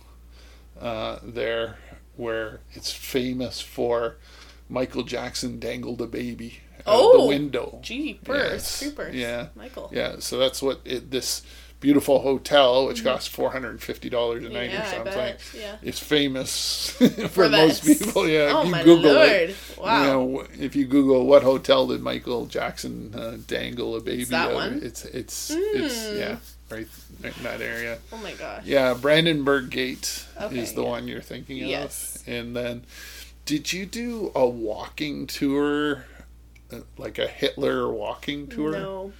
uh, there where it's famous for Michael Jackson dangled a baby out Oh, the window. Jeepers, Yes. creepers. Yeah. Michael. Yeah, so that's what it, this beautiful hotel, which costs four hundred and fifty dollars a night Mm-hmm. Yeah, or something. Yeah. is famous for, most people. Yeah, Oh if you Google lord! it, Wow. you know, if you Google what hotel did Michael Jackson uh, dangle a baby? that out one? It's it's it's Mm. yeah, right in that area. oh my gosh. Yeah, Brandenburg Gate Okay, is the yeah. one you're thinking Yes. of, and then did you do a walking tour? uh, Like a Hitler walking tour? No,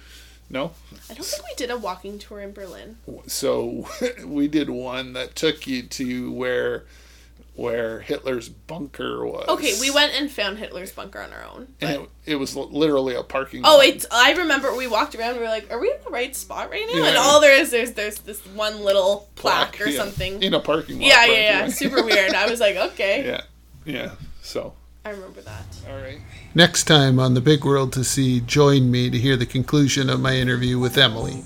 No? I don't think we did a walking tour in Berlin. so we did one that took you to where where Hitler's bunker was. Okay, we went and found Hitler's bunker on our own. and it, it was literally a parking. Lot. Oh, lot. it's. I remember we walked around. We were like, "Are we in the right spot right now?" Yeah. And all there is, there's there's this one little plaque, or yeah, something. in a parking lot. Yeah, yeah, yeah. Super weird. I was like, okay. yeah, yeah. So I remember that. all right. Next time on The Big World to See, join me to hear the conclusion of my interview with Emily.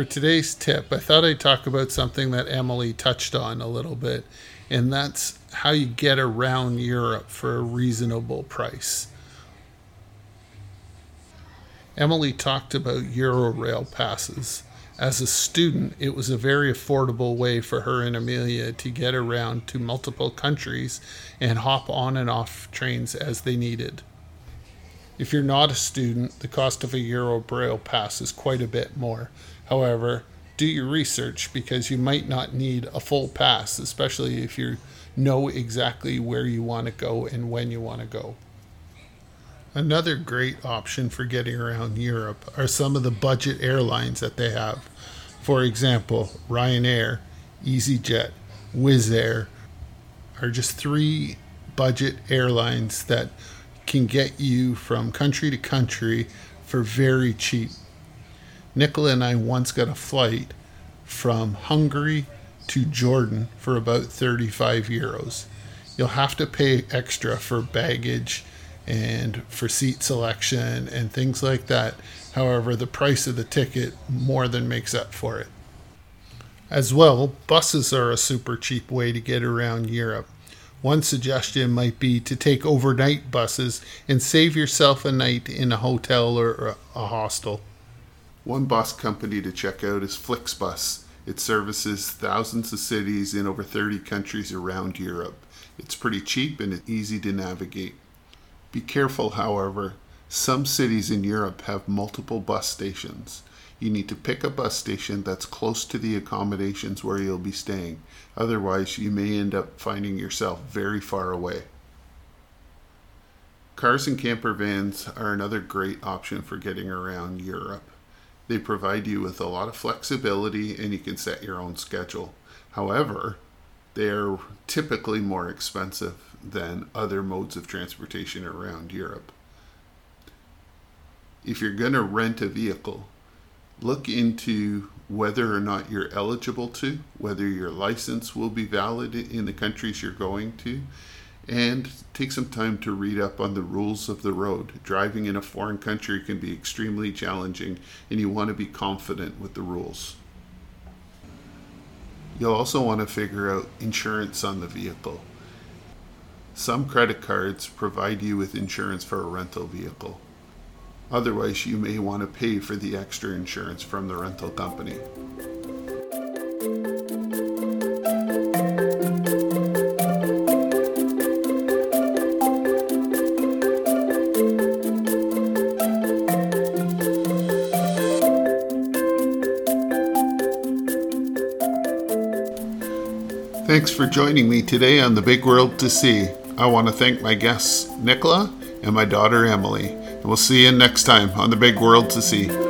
For today's tip, I thought I'd talk about something that Emily touched on a little bit, and that's how you get around Europe for a reasonable price. Emily talked about Eurail passes. As a student, it was a very affordable way for her and Amelia to get around to multiple countries and hop on and off trains as they needed. If you're not a student, the cost of a Eurail pass is quite a bit more. However, do your research because you might not need a full pass, especially if you know exactly where you want to go and when you want to go. Another great option for getting around Europe are some of the budget airlines that they have. For example, Ryanair, EasyJet, Wizz Air are just three budget airlines that can get you from country to country for very cheap. Nicola and I once got a flight from Hungary to Jordan for about 35 euros. You'll have to pay extra for baggage and for seat selection and things like that. However, the price of the ticket more than makes up for it. As well, buses are a super cheap way to get around Europe. One suggestion might be to take overnight buses and save yourself a night in a hotel or a hostel. One bus company to check out is Flixbus. It services thousands of cities in over 30 countries around Europe. It's pretty cheap and easy to navigate. Be careful, however, some cities in Europe have multiple bus stations. You need to pick a bus station that's close to the accommodations where you'll be staying. Otherwise, you may end up finding yourself very far away. Cars and camper vans are another great option for getting around Europe. They provide you with a lot of flexibility and you can set your own schedule. However, they're typically more expensive than other modes of transportation around Europe. If you're going to rent a vehicle, look into whether or not you're eligible to, whether your license will be valid in the countries you're going to, and take some time to read up on the rules of the road. Driving in a foreign country can be extremely challenging, and you want to be confident with the rules. You'll also want to figure out insurance on the vehicle. Some credit cards provide you with insurance for a rental vehicle. Otherwise, you may want to pay for the extra insurance from the rental company. Thanks for joining me today on The Big World to See. I want to thank my guests, Nicola and my daughter, Emily. And we'll see you next time on The Big World to See.